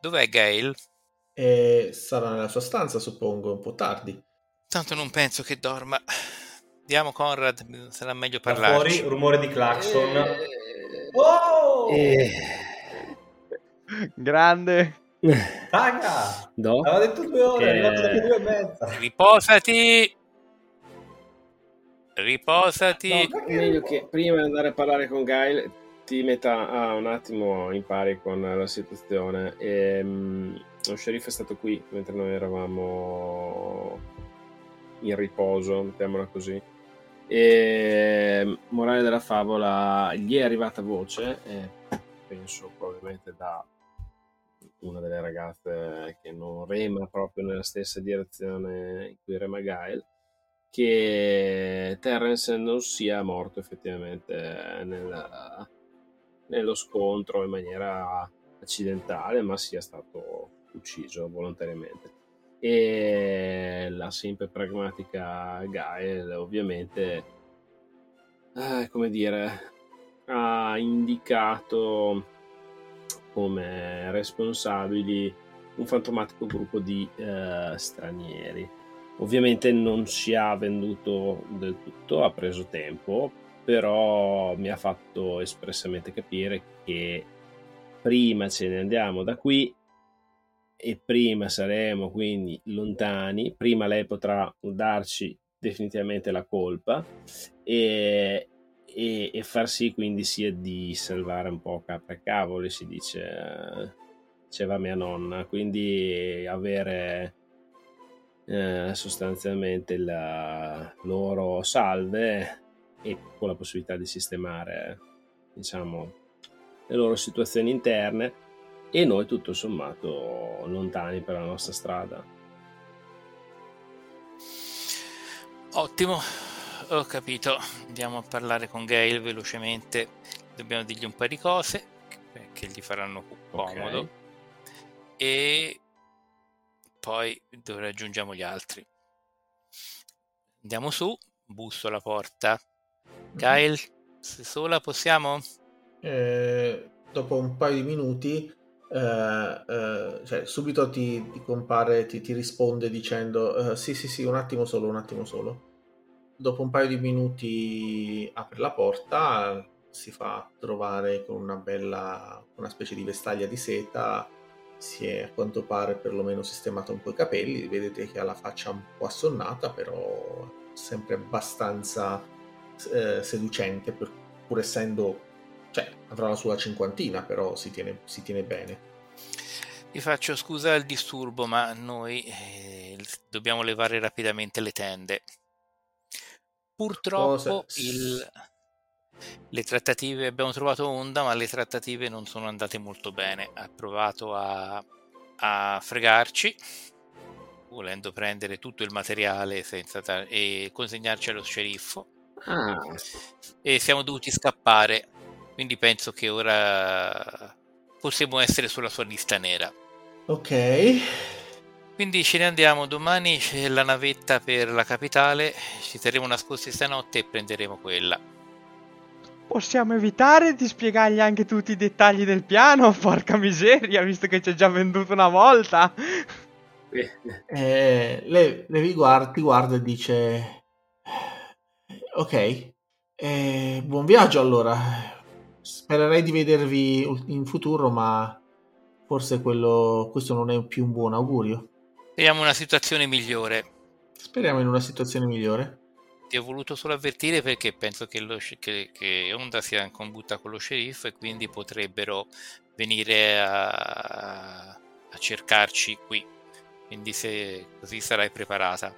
Dov'è Gail? E sarà nella sua stanza, suppongo, un po' tardi. Tanto non penso che dorma. Andiamo, Conrad. Sarà meglio Da parlarci. fuori, rumore di clacson. Oh! Eh, Grande. Raga! do? Aveva detto due ore, è arrivato dopo due e mezza. Riposati. Riposati. No, meglio che prima di andare a parlare con Gail ti metta ah, un attimo in pari con la situazione. Ehm, lo sceriffo è stato qui mentre noi eravamo in riposo, mettiamola così. E morale della favola, gli è arrivata voce, eh, penso probabilmente da una delle ragazze che non rema proprio nella stessa direzione in cui rema Gail, che Terence non sia morto effettivamente nel- nello scontro in maniera accidentale, ma sia stato ucciso volontariamente. E la sempre pragmatica Gael ovviamente, eh, come dire, ha indicato come responsabili un fantomatico gruppo di eh, stranieri. Ovviamente non ci ha venduto del tutto, ha preso tempo, però mi ha fatto espressamente capire che prima ce ne andiamo da qui e prima saremo quindi lontani, prima lei potrà darci definitivamente la colpa e, e, e far sì quindi sia di salvare un po' capra e cavoli, si dice, eh, diceva mia nonna, quindi avere eh, sostanzialmente la loro salve e con la possibilità di sistemare diciamo le loro situazioni interne e noi tutto sommato lontani per la nostra strada Ottimo, ho capito. Andiamo a parlare con Gail velocemente. Dobbiamo dirgli un paio di cose che- gli faranno comodo. E poi dove raggiungiamo gli altri. Andiamo su, busso alla porta. Gail, se sola possiamo? Eh, dopo un paio di minuti, eh, eh, cioè, subito ti, ti compare, ti, ti risponde dicendo: eh, Sì, sì, sì, un attimo solo, un attimo solo. Dopo un paio di minuti apre la porta, si fa trovare con una bella, una specie di vestaglia di seta. Si è a quanto pare perlomeno sistemato un po' i capelli. Vedete che ha la faccia un po' assonnata, però sempre abbastanza eh, seducente, per- pur essendo cioè avrà la sua cinquantina, però si tiene, si tiene bene. Vi faccio scusa il disturbo, ma noi eh, dobbiamo levare rapidamente le tende. Purtroppo Cosa- il- le trattative, abbiamo trovato Onda, ma le trattative non sono andate molto bene. Ha provato a, a fregarci, volendo prendere tutto il materiale senza dar- e consegnarci allo sceriffo. ah, E siamo dovuti scappare. Quindi penso che ora possiamo essere sulla sua lista nera. Ok, Quindi ce ne andiamo, domani c'è la navetta per la capitale, ci terremo nascosti stanotte e prenderemo quella. Possiamo evitare di spiegargli anche tutti i dettagli del piano? Porca miseria, visto che ci ha già venduto una volta. eh, eh, lei, lei vi guarda, ti guarda e dice: Ok, eh, buon viaggio allora. Spererei di vedervi in futuro, ma forse quello, questo non è più un buon augurio. Speriamo una situazione migliore. Speriamo in una situazione migliore. Ti ho voluto solo avvertire perché penso che, lo, che, che Honda sia in combutta con lo sceriffo e quindi potrebbero venire a, a cercarci qui. Quindi se così sarai preparata.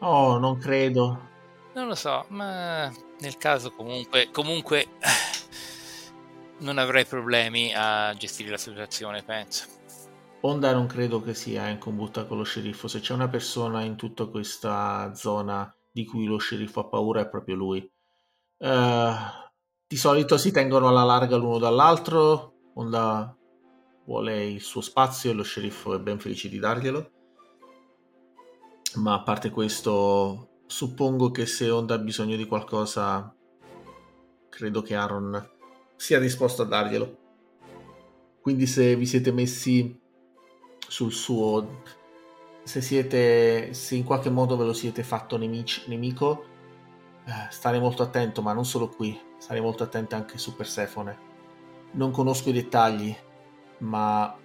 Oh, non credo. Non lo so, ma nel caso comunque, comunque non avrei problemi a gestire la situazione, penso. Honda non credo che sia in combutta con lo sceriffo. Se c'è una persona in tutta questa zona di cui lo sceriffo ha paura è proprio lui. Uh, di solito si tengono alla larga l'uno dall'altro. Honda vuole il suo spazio e lo sceriffo è ben felice di darglielo. Ma a parte questo, suppongo che se Honda ha bisogno di qualcosa, credo che Aaron sia disposto a darglielo. Quindi se vi siete messi sul suo... Se siete... se in qualche modo ve lo siete fatto nemici, nemico, eh, stare molto attento, ma non solo qui, stare molto attento anche su Persefone. Non conosco i dettagli, ma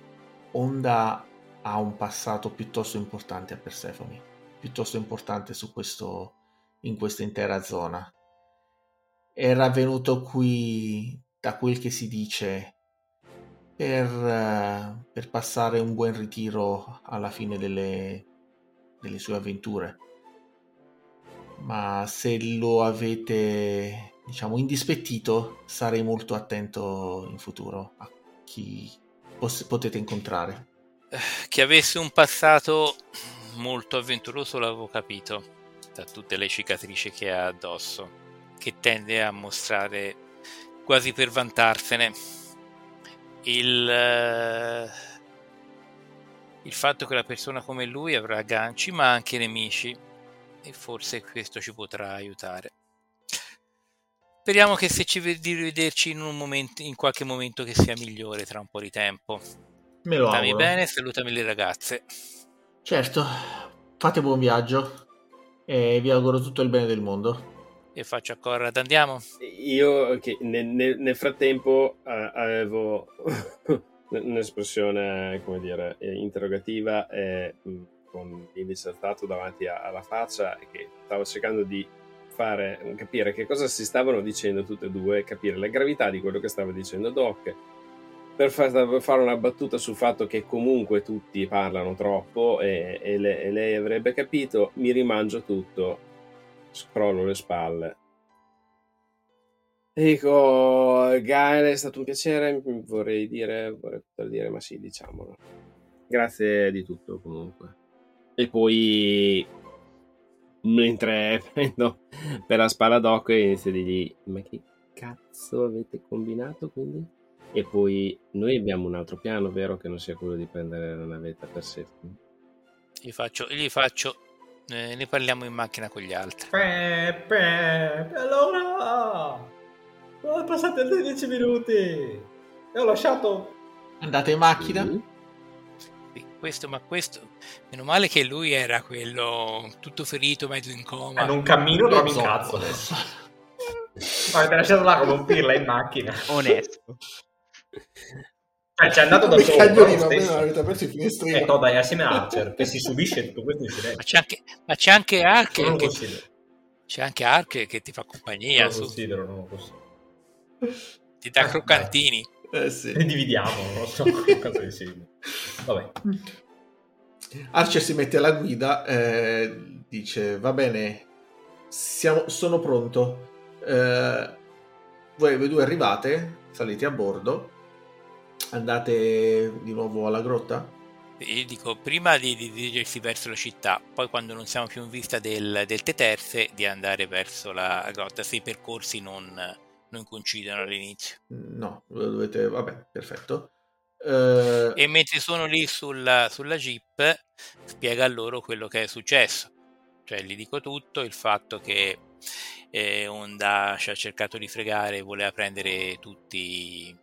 Honda ha un passato piuttosto importante a Persefone, piuttosto importante su questo, in questa intera zona. Era venuto qui da quel che si dice, per, uh, per passare un buon ritiro alla fine delle, delle sue avventure. Ma se lo avete, diciamo, indispettito, sarei molto attento in futuro a chi pos- potete incontrare. Che avesse un passato molto avventuroso l'avevo capito da tutte le cicatrici che ha addosso, che tende a mostrare quasi per vantarsene. Il, uh, il fatto che una persona come lui avrà ganci ma anche nemici e forse questo ci potrà aiutare. Speriamo che se ci di rivederci in, un momento, in qualche momento che sia migliore tra un po' di tempo. Me lo Stammi auguro. bene, salutami le ragazze. Certo, fate buon viaggio e vi auguro tutto il bene del mondo e faccio a Corrad, andiamo? Io che nel, nel, nel frattempo eh, avevo un'espressione, come dire, eh, interrogativa e mm, con l'indice alzato davanti a, alla faccia che stavo cercando di fare capire che cosa si stavano dicendo tutte e due, capire la gravità di quello che stava dicendo Doc per fare una battuta sul fatto che comunque tutti parlano troppo e, e, lei, e lei avrebbe capito, mi rimangio tutto scrollo le spalle. Dico, Gael, è stato un piacere, vorrei dire, vorrei poter dire, ma sì, diciamolo. Grazie di tutto comunque. E poi, mentre prendo per la spalla d'occhio, inizio di dire, ma che cazzo avete combinato quindi? E poi noi abbiamo un altro piano, vero? Che non sia quello di prendere la navetta per sé. Gli faccio, gli faccio eh, ne parliamo in macchina con gli altri. Pepe, allora... Sono passati altri 10 minuti e ho lasciato... Andate in macchina? Sì. sì. questo, ma questo... Meno male che lui era quello tutto ferito, mezzo in coma. Eh, non cammino, dormi in cazzo adesso. Ma avete lasciato là come un pirla in macchina. Onesto. Eh, c'è andato da solo. Cagnolino, appena avete aperto i finestrini. Eh, no, dai, assieme a Archer, che si subisce tutto questo in silenzio. Ma c'è anche, ma c'è anche Archer. Non che, c'è anche Archer che ti fa compagnia. Non lo su, considero, non lo considero. ti dà Eh, croccantini. Eh sì. Ne dividiamo, non so. cosa decidi. Vabbè. Archer si mette alla guida, eh, dice va bene, siamo, sono pronto. Eh, voi, voi due arrivate, salite a bordo, andate di nuovo alla grotta? Io dico prima di, di dirigersi verso la città, poi quando non siamo più in vista del, del Teterze, di andare verso la grotta, se i percorsi non, non coincidono all'inizio. No, dovete... vabbè, perfetto. Eh, E mentre sono lì sulla, sulla jeep, spiega a loro quello che è successo. Cioè, gli dico tutto, il fatto che eh, Honda ci ha cercato di fregare, voleva prendere tutti,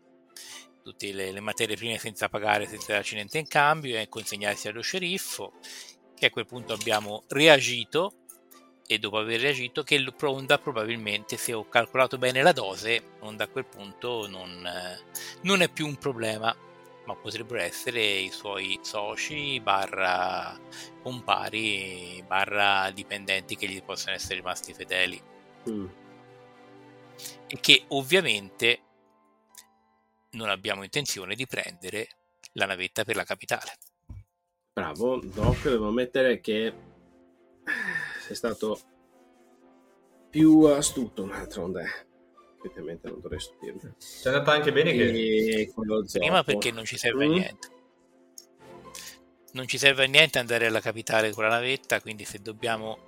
tutte le, le materie prime senza pagare, senza darci niente in cambio e consegnarsi allo sceriffo, che a quel punto abbiamo reagito e dopo aver reagito che Onda probabilmente se ho calcolato bene la dose Onda a quel punto non, non è più un problema ma potrebbero essere i suoi soci barra compari barra dipendenti che gli possono essere rimasti fedeli mm. e che ovviamente non abbiamo intenzione di prendere la navetta per la capitale bravo Doc devo ammettere che sei stato più astuto d'altronde effettivamente non dovrei stupirmi. C'è andata anche bene che... Prima perché non ci serve mm. a niente. Non ci serve a niente andare alla capitale con la navetta, quindi se dobbiamo...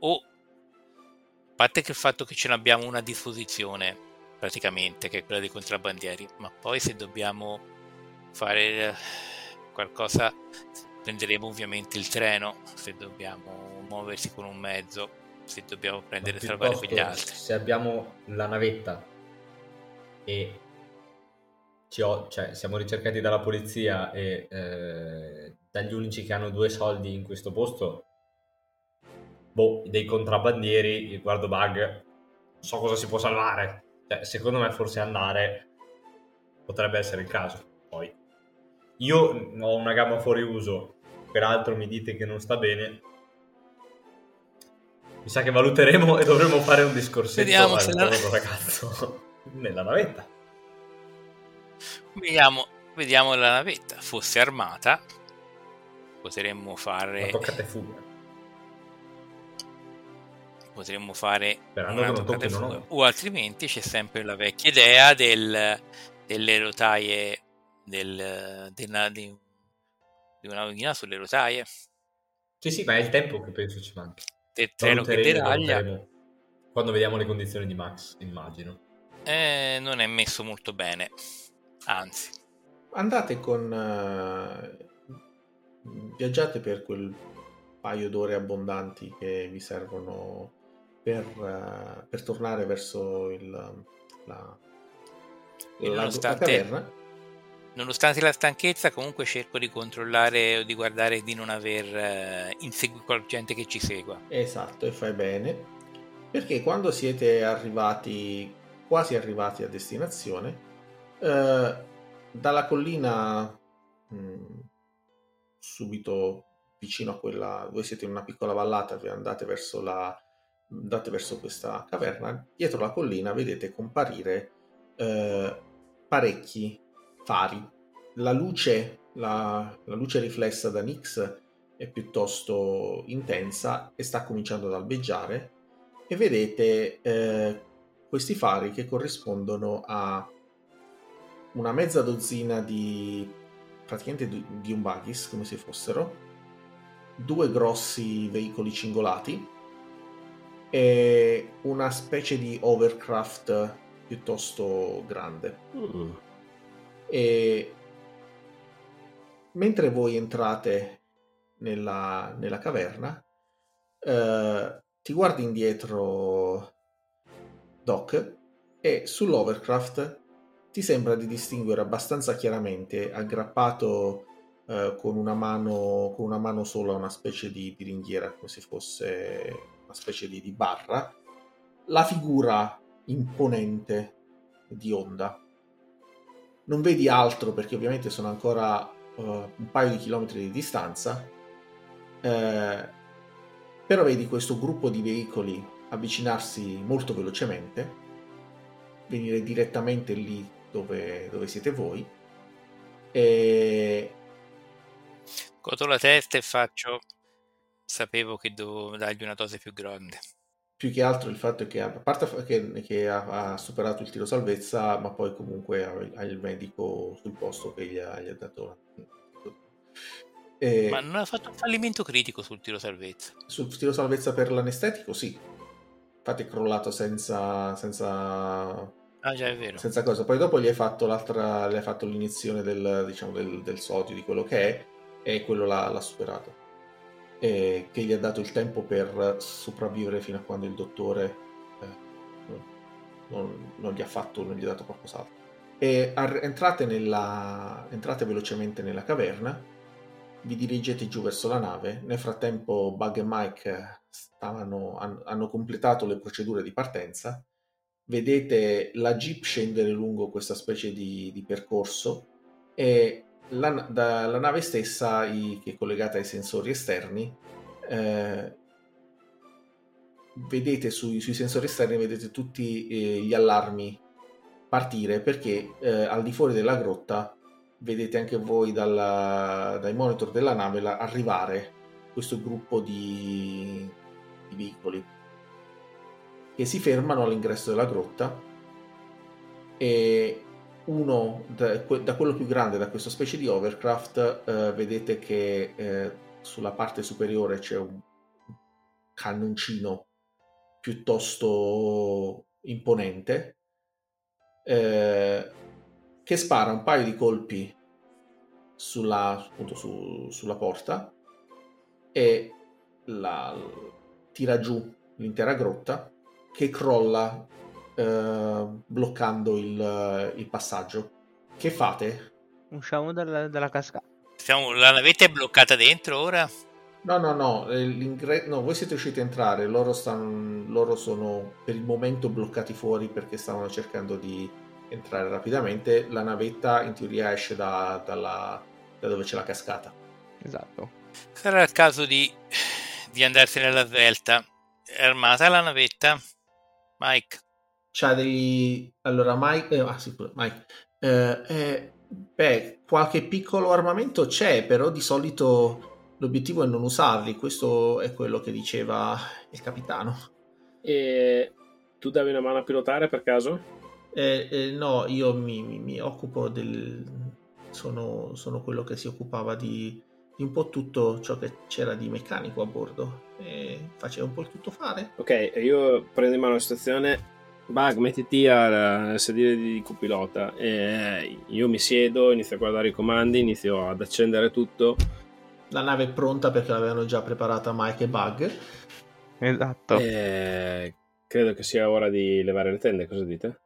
O... A parte che il fatto che ce n'abbiamo una a disposizione, praticamente, che è quella dei contrabbandieri, ma poi se dobbiamo fare eh, qualcosa prenderemo ovviamente il treno, se dobbiamo muoversi con un mezzo se dobbiamo prendere e salvare quegli altri. Se abbiamo la navetta e ho, cioè, siamo ricercati dalla polizia e eh, dagli unici che hanno due soldi in questo posto, boh, dei contrabbandieri, guardo bug, so cosa si può salvare. Cioè, secondo me forse andare potrebbe essere il caso. Poi io ho una gamma fuori uso, peraltro mi dite che non sta bene, mi sa che valuteremo e dovremo fare un discorsetto Vediamo al la... ragazzo nella navetta. Vediamo, vediamo la navetta. Fosse armata, potremmo fare... Ma toccate fuga. Potremmo fare Sperando una toccate fuga. No. O altrimenti c'è sempre la vecchia idea del, delle rotaie del, della, di, di una macchina sulle rotaie. Sì, sì, ma è il tempo che penso ci manchi del treno che deraglia. Quando vediamo le condizioni di Max, immagino. Eh, non è messo molto bene, anzi. Andate con... Uh, viaggiate per quel paio d'ore abbondanti che vi servono per, uh, per tornare verso il, la, la, la caverna Nonostante la stanchezza, comunque cerco di controllare o di guardare di non aver eh, inseguito gente che ci segua. Esatto, e fai bene. Perché quando siete arrivati, quasi arrivati a destinazione, eh, dalla collina mh, mm, subito vicino a quella, voi siete in una piccola vallata, andate verso, la, andate verso questa caverna, dietro la collina vedete comparire eh, parecchi fari. La luce, la, la luce riflessa da Nix è piuttosto intensa e sta cominciando ad albeggiare e vedete eh, questi fari che corrispondono a una mezza dozzina di praticamente di un buggies come se fossero due grossi veicoli cingolati e una specie di overcraft piuttosto grande mm. E mentre voi entrate nella, nella caverna, eh, ti guardi indietro Doc e sull'Overcraft ti sembra di distinguere abbastanza chiaramente, aggrappato eh, con, una mano, con una mano sola, una specie di, di ringhiera, come se fosse una specie di, di barra, la figura imponente di Onda non vedi altro perché ovviamente sono ancora uh, un paio di chilometri di distanza, eh, però vedi questo gruppo di veicoli avvicinarsi molto velocemente, venire direttamente lì dove, dove siete voi e... Coto la testa e faccio... Sapevo che dovevo dargli una dose più grande più che altro il fatto che, a parte che, che ha, ha, superato il tiro salvezza, ma poi comunque ha, ha il medico sul posto che gli ha, gli ha dato. E... Ma non ha fatto un fallimento critico sul tiro salvezza? Sul tiro salvezza per l'anestetico, sì. Infatti è crollato senza. senza... Ah, già è vero. Senza cosa. Poi dopo gli hai fatto, l'altra, gli hai fatto l'iniezione del, diciamo, del, del sodio, di quello che è, e quello l'ha, l'ha superato eh, che gli ha dato il tempo per sopravvivere fino a quando il dottore eh, non, non, gli ha fatto, non gli ha dato qualcos'altro. E entrate, nella, entrate velocemente nella caverna, vi dirigete giù verso la nave, nel frattempo Bug e Mike stavano, han- hanno completato le procedure di partenza. Vedete la jeep scendere lungo questa specie di, di percorso e la, da- la nave stessa, i- che è collegata ai sensori esterni, eh, vedete sui, sui sensori esterni vedete tutti eh, gli allarmi partire perché eh, al di fuori della grotta vedete anche voi dalla- dai monitor della nave la- arrivare questo gruppo di, di veicoli che si fermano all'ingresso della grotta e uno da, da quello più grande, da questa specie di overcraft, eh, vedete che eh, sulla parte superiore c'è un cannoncino piuttosto imponente eh, che spara un paio di colpi sulla, appunto, su- sulla porta e la, tira giù l'intera grotta che crolla eh, bloccando il, il passaggio. Che fate? Usciamo dalla, dalla cascata. Stiamo- la navetta è bloccata dentro ora? No, no, no, eh, no, voi siete riusciti a entrare, loro, stanno, loro sono per il momento bloccati fuori perché stavano cercando di entrare rapidamente. La navetta in teoria esce da, dalla- da dove c'è la cascata. Esatto. Sarà il caso di, di andarsene alla svelta. È armata la navetta? Mike? C'ha dei... Allora, Mike... eh, ah, sì, pure, Mike. Eh, eh, beh, qualche piccolo armamento c'è, però di solito l'obiettivo è non usarli. Questo è quello che diceva il capitano. E tu davi una mano a pilotare per caso? Eh, eh, no, io mi, mi- mi occupo del... Sono, sono quello che si occupava di, di un po' tutto ciò che c'era di meccanico a bordo. E faceva un po' il tutto fare. Ok, io prendo in mano la situazione. Bug, mettiti al sedile di copilota. E io mi siedo, inizio a guardare i comandi, inizio ad accendere tutto. La nave è pronta perché l'avevano già preparata Mike e Bug. Esatto. E credo che sia ora di levare le tende, cosa dite?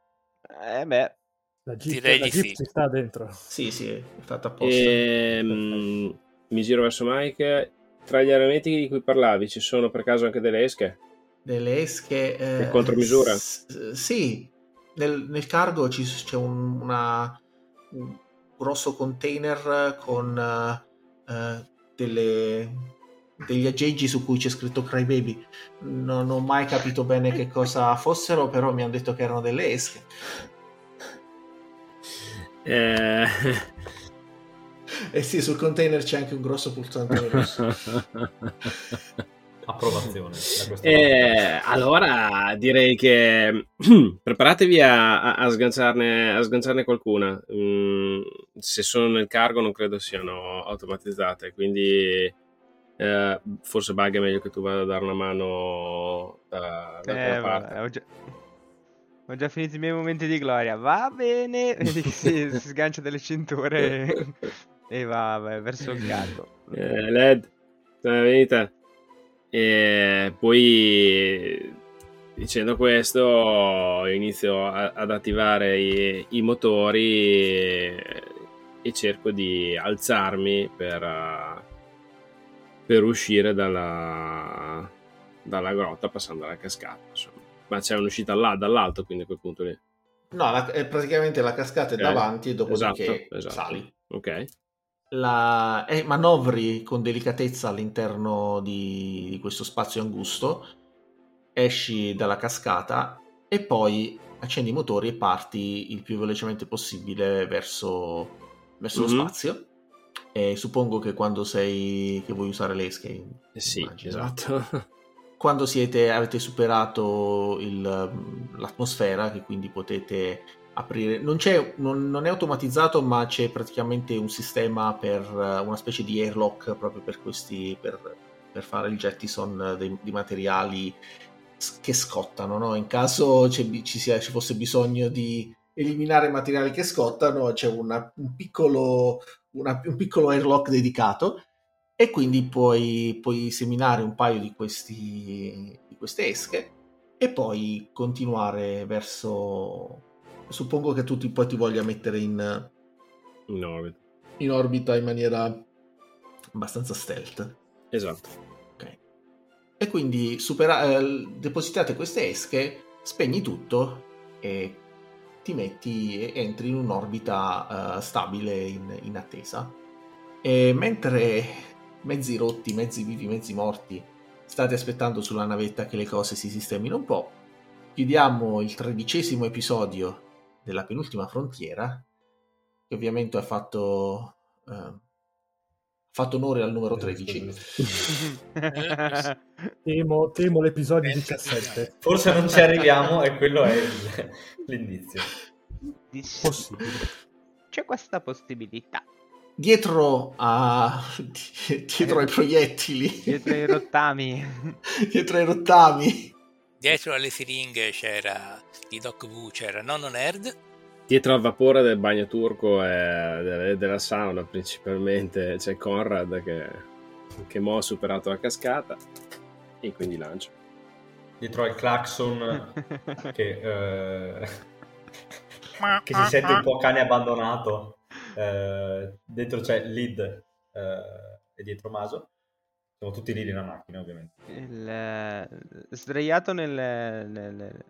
Eh beh, La Jeep, Direi la di Jeep sì. ci sta dentro. Sì, sì, è fatta apposta. E, mm, mi giro verso Mike. Tra gli armamenti di cui parlavi ci sono per caso anche delle esche? Delle esche eh, In contromisura? s- sì. Nel, nel cargo ci- c'è un, una- un grosso container con eh, eh, delle, degli aggeggi su cui c'è scritto Crybaby non ho mai capito bene che cosa fossero però mi hanno detto che erano delle esche. Eh... e sì sul container c'è anche un grosso pulsante rosso Approvazione. Eh, allora direi che preparatevi a, a- a sganciarne, a sganciarne qualcuna. Mm, se sono nel cargo non credo siano automatizzate, quindi eh, forse Bug è meglio che tu vada a dare una mano da, da eh, quella parte. vabbè, ho, già, ho già finito i miei momenti di gloria. Va bene. Vedi che si, si sgancia delle cinture e, e va, va verso il cargo. Eh, Led, venuta. E poi dicendo questo inizio a- ad attivare i, i motori e, e cerco di alzarmi per, eh, per uscire dalla, dalla grotta passando la cascata. Insomma. Ma c'è un'uscita là dall'alto, quindi a quel punto lì. no la- è praticamente la cascata è davanti e dopodiché Esatto, esatto. sali Ok. La, e manovri con delicatezza all'interno di, di questo spazio angusto, esci dalla cascata e poi accendi i motori e parti il più velocemente possibile verso, verso Mhm. lo spazio. E suppongo che quando sei che vuoi usare le esche, Eh sì, immagino. esatto. quando siete, avete superato il- l'atmosfera, che quindi potete aprire. Non, non, non è automatizzato, ma c'è praticamente un sistema per eh, una specie di airlock proprio per questi. per, per fare il jettison dei- di materiali che scottano. No? In caso ci, sia, ci fosse bisogno di eliminare materiali che scottano, c'è una- un, piccolo, una- un piccolo airlock dedicato e quindi puoi, puoi seminare un paio di, questi, di queste esche e poi continuare verso... Suppongo che tu ti, poi ti voglia mettere in, In orbita. in orbita in maniera abbastanza stealth. Esatto. Ok. e quindi supera- eh, depositate queste esche, spegni tutto e ti metti e entri in un'orbita uh, stabile in, in, attesa. E mentre mezzi rotti, mezzi vivi, mezzi morti state aspettando sulla navetta che le cose si sistemino un po', chiudiamo il tredicesimo episodio della penultima frontiera, che ovviamente ha fatto, uh, fatto onore al numero 13. temo, temo l'episodio 17. Forse non ci arriviamo e quello è il, l'inizio. Possibile. C'è questa possibilità. Dietro, a... dietro ai proiettili. Dietro ai rottami. dietro ai rottami. Dietro alle siringhe c'era di Doc V, c'era Nonno Nerd. Dietro al vapore del bagno turco e della sauna principalmente c'è Conrad che, che mo ha superato la cascata e quindi lancia. Dietro al clacson che... Eh che si sente un po' cane abbandonato. Eh, dentro c'è Lid eh, e dietro Maso. Siamo tutti lì nella macchina, ovviamente. Il, eh, sdraiato nel, nel,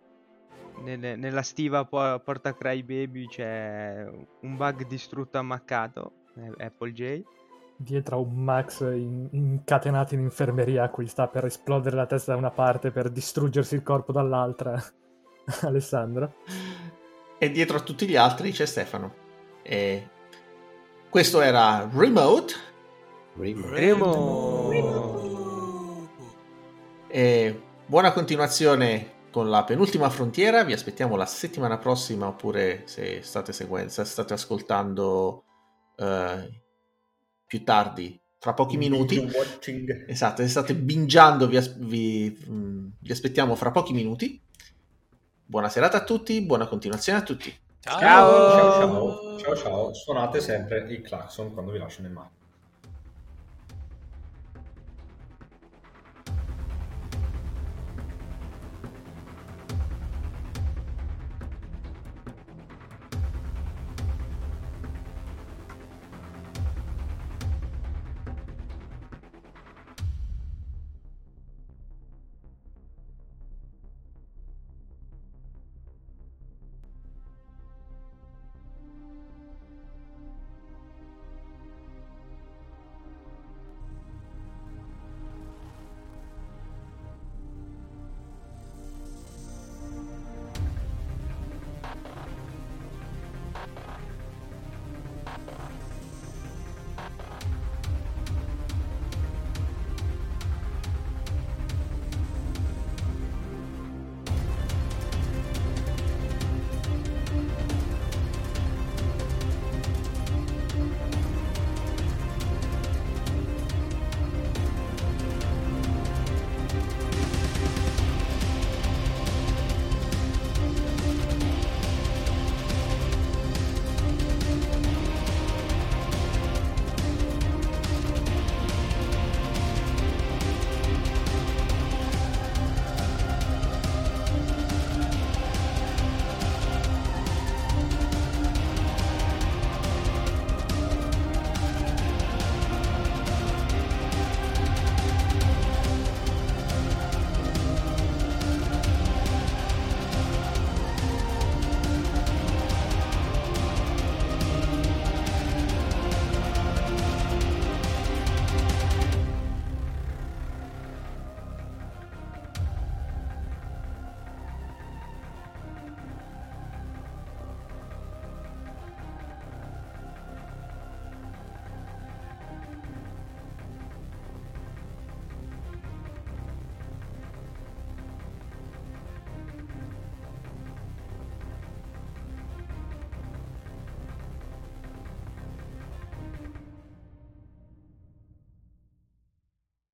nel, nella stiva porta Cry Baby c'è un bug distrutto ammaccato, Apple J. Dietro a un Max in, incatenato in infermeria a cui sta per esplodere la testa da una parte per distruggersi il corpo dall'altra. Alessandro e dietro a tutti gli altri c'è Stefano. E questo era Remote. Remote. Remote. E buona continuazione con la penultima frontiera. Vi aspettiamo la settimana prossima, oppure se state seguendo, se state ascoltando uh, più tardi, fra pochi minuti. Esatto, se state bingiando, vi, vi, mm, vi aspettiamo fra pochi minuti. Buona serata a tutti, buona continuazione a tutti. Ciao ciao ciao, ciao, ciao. suonate sempre il clacson quando vi lascio nel mare.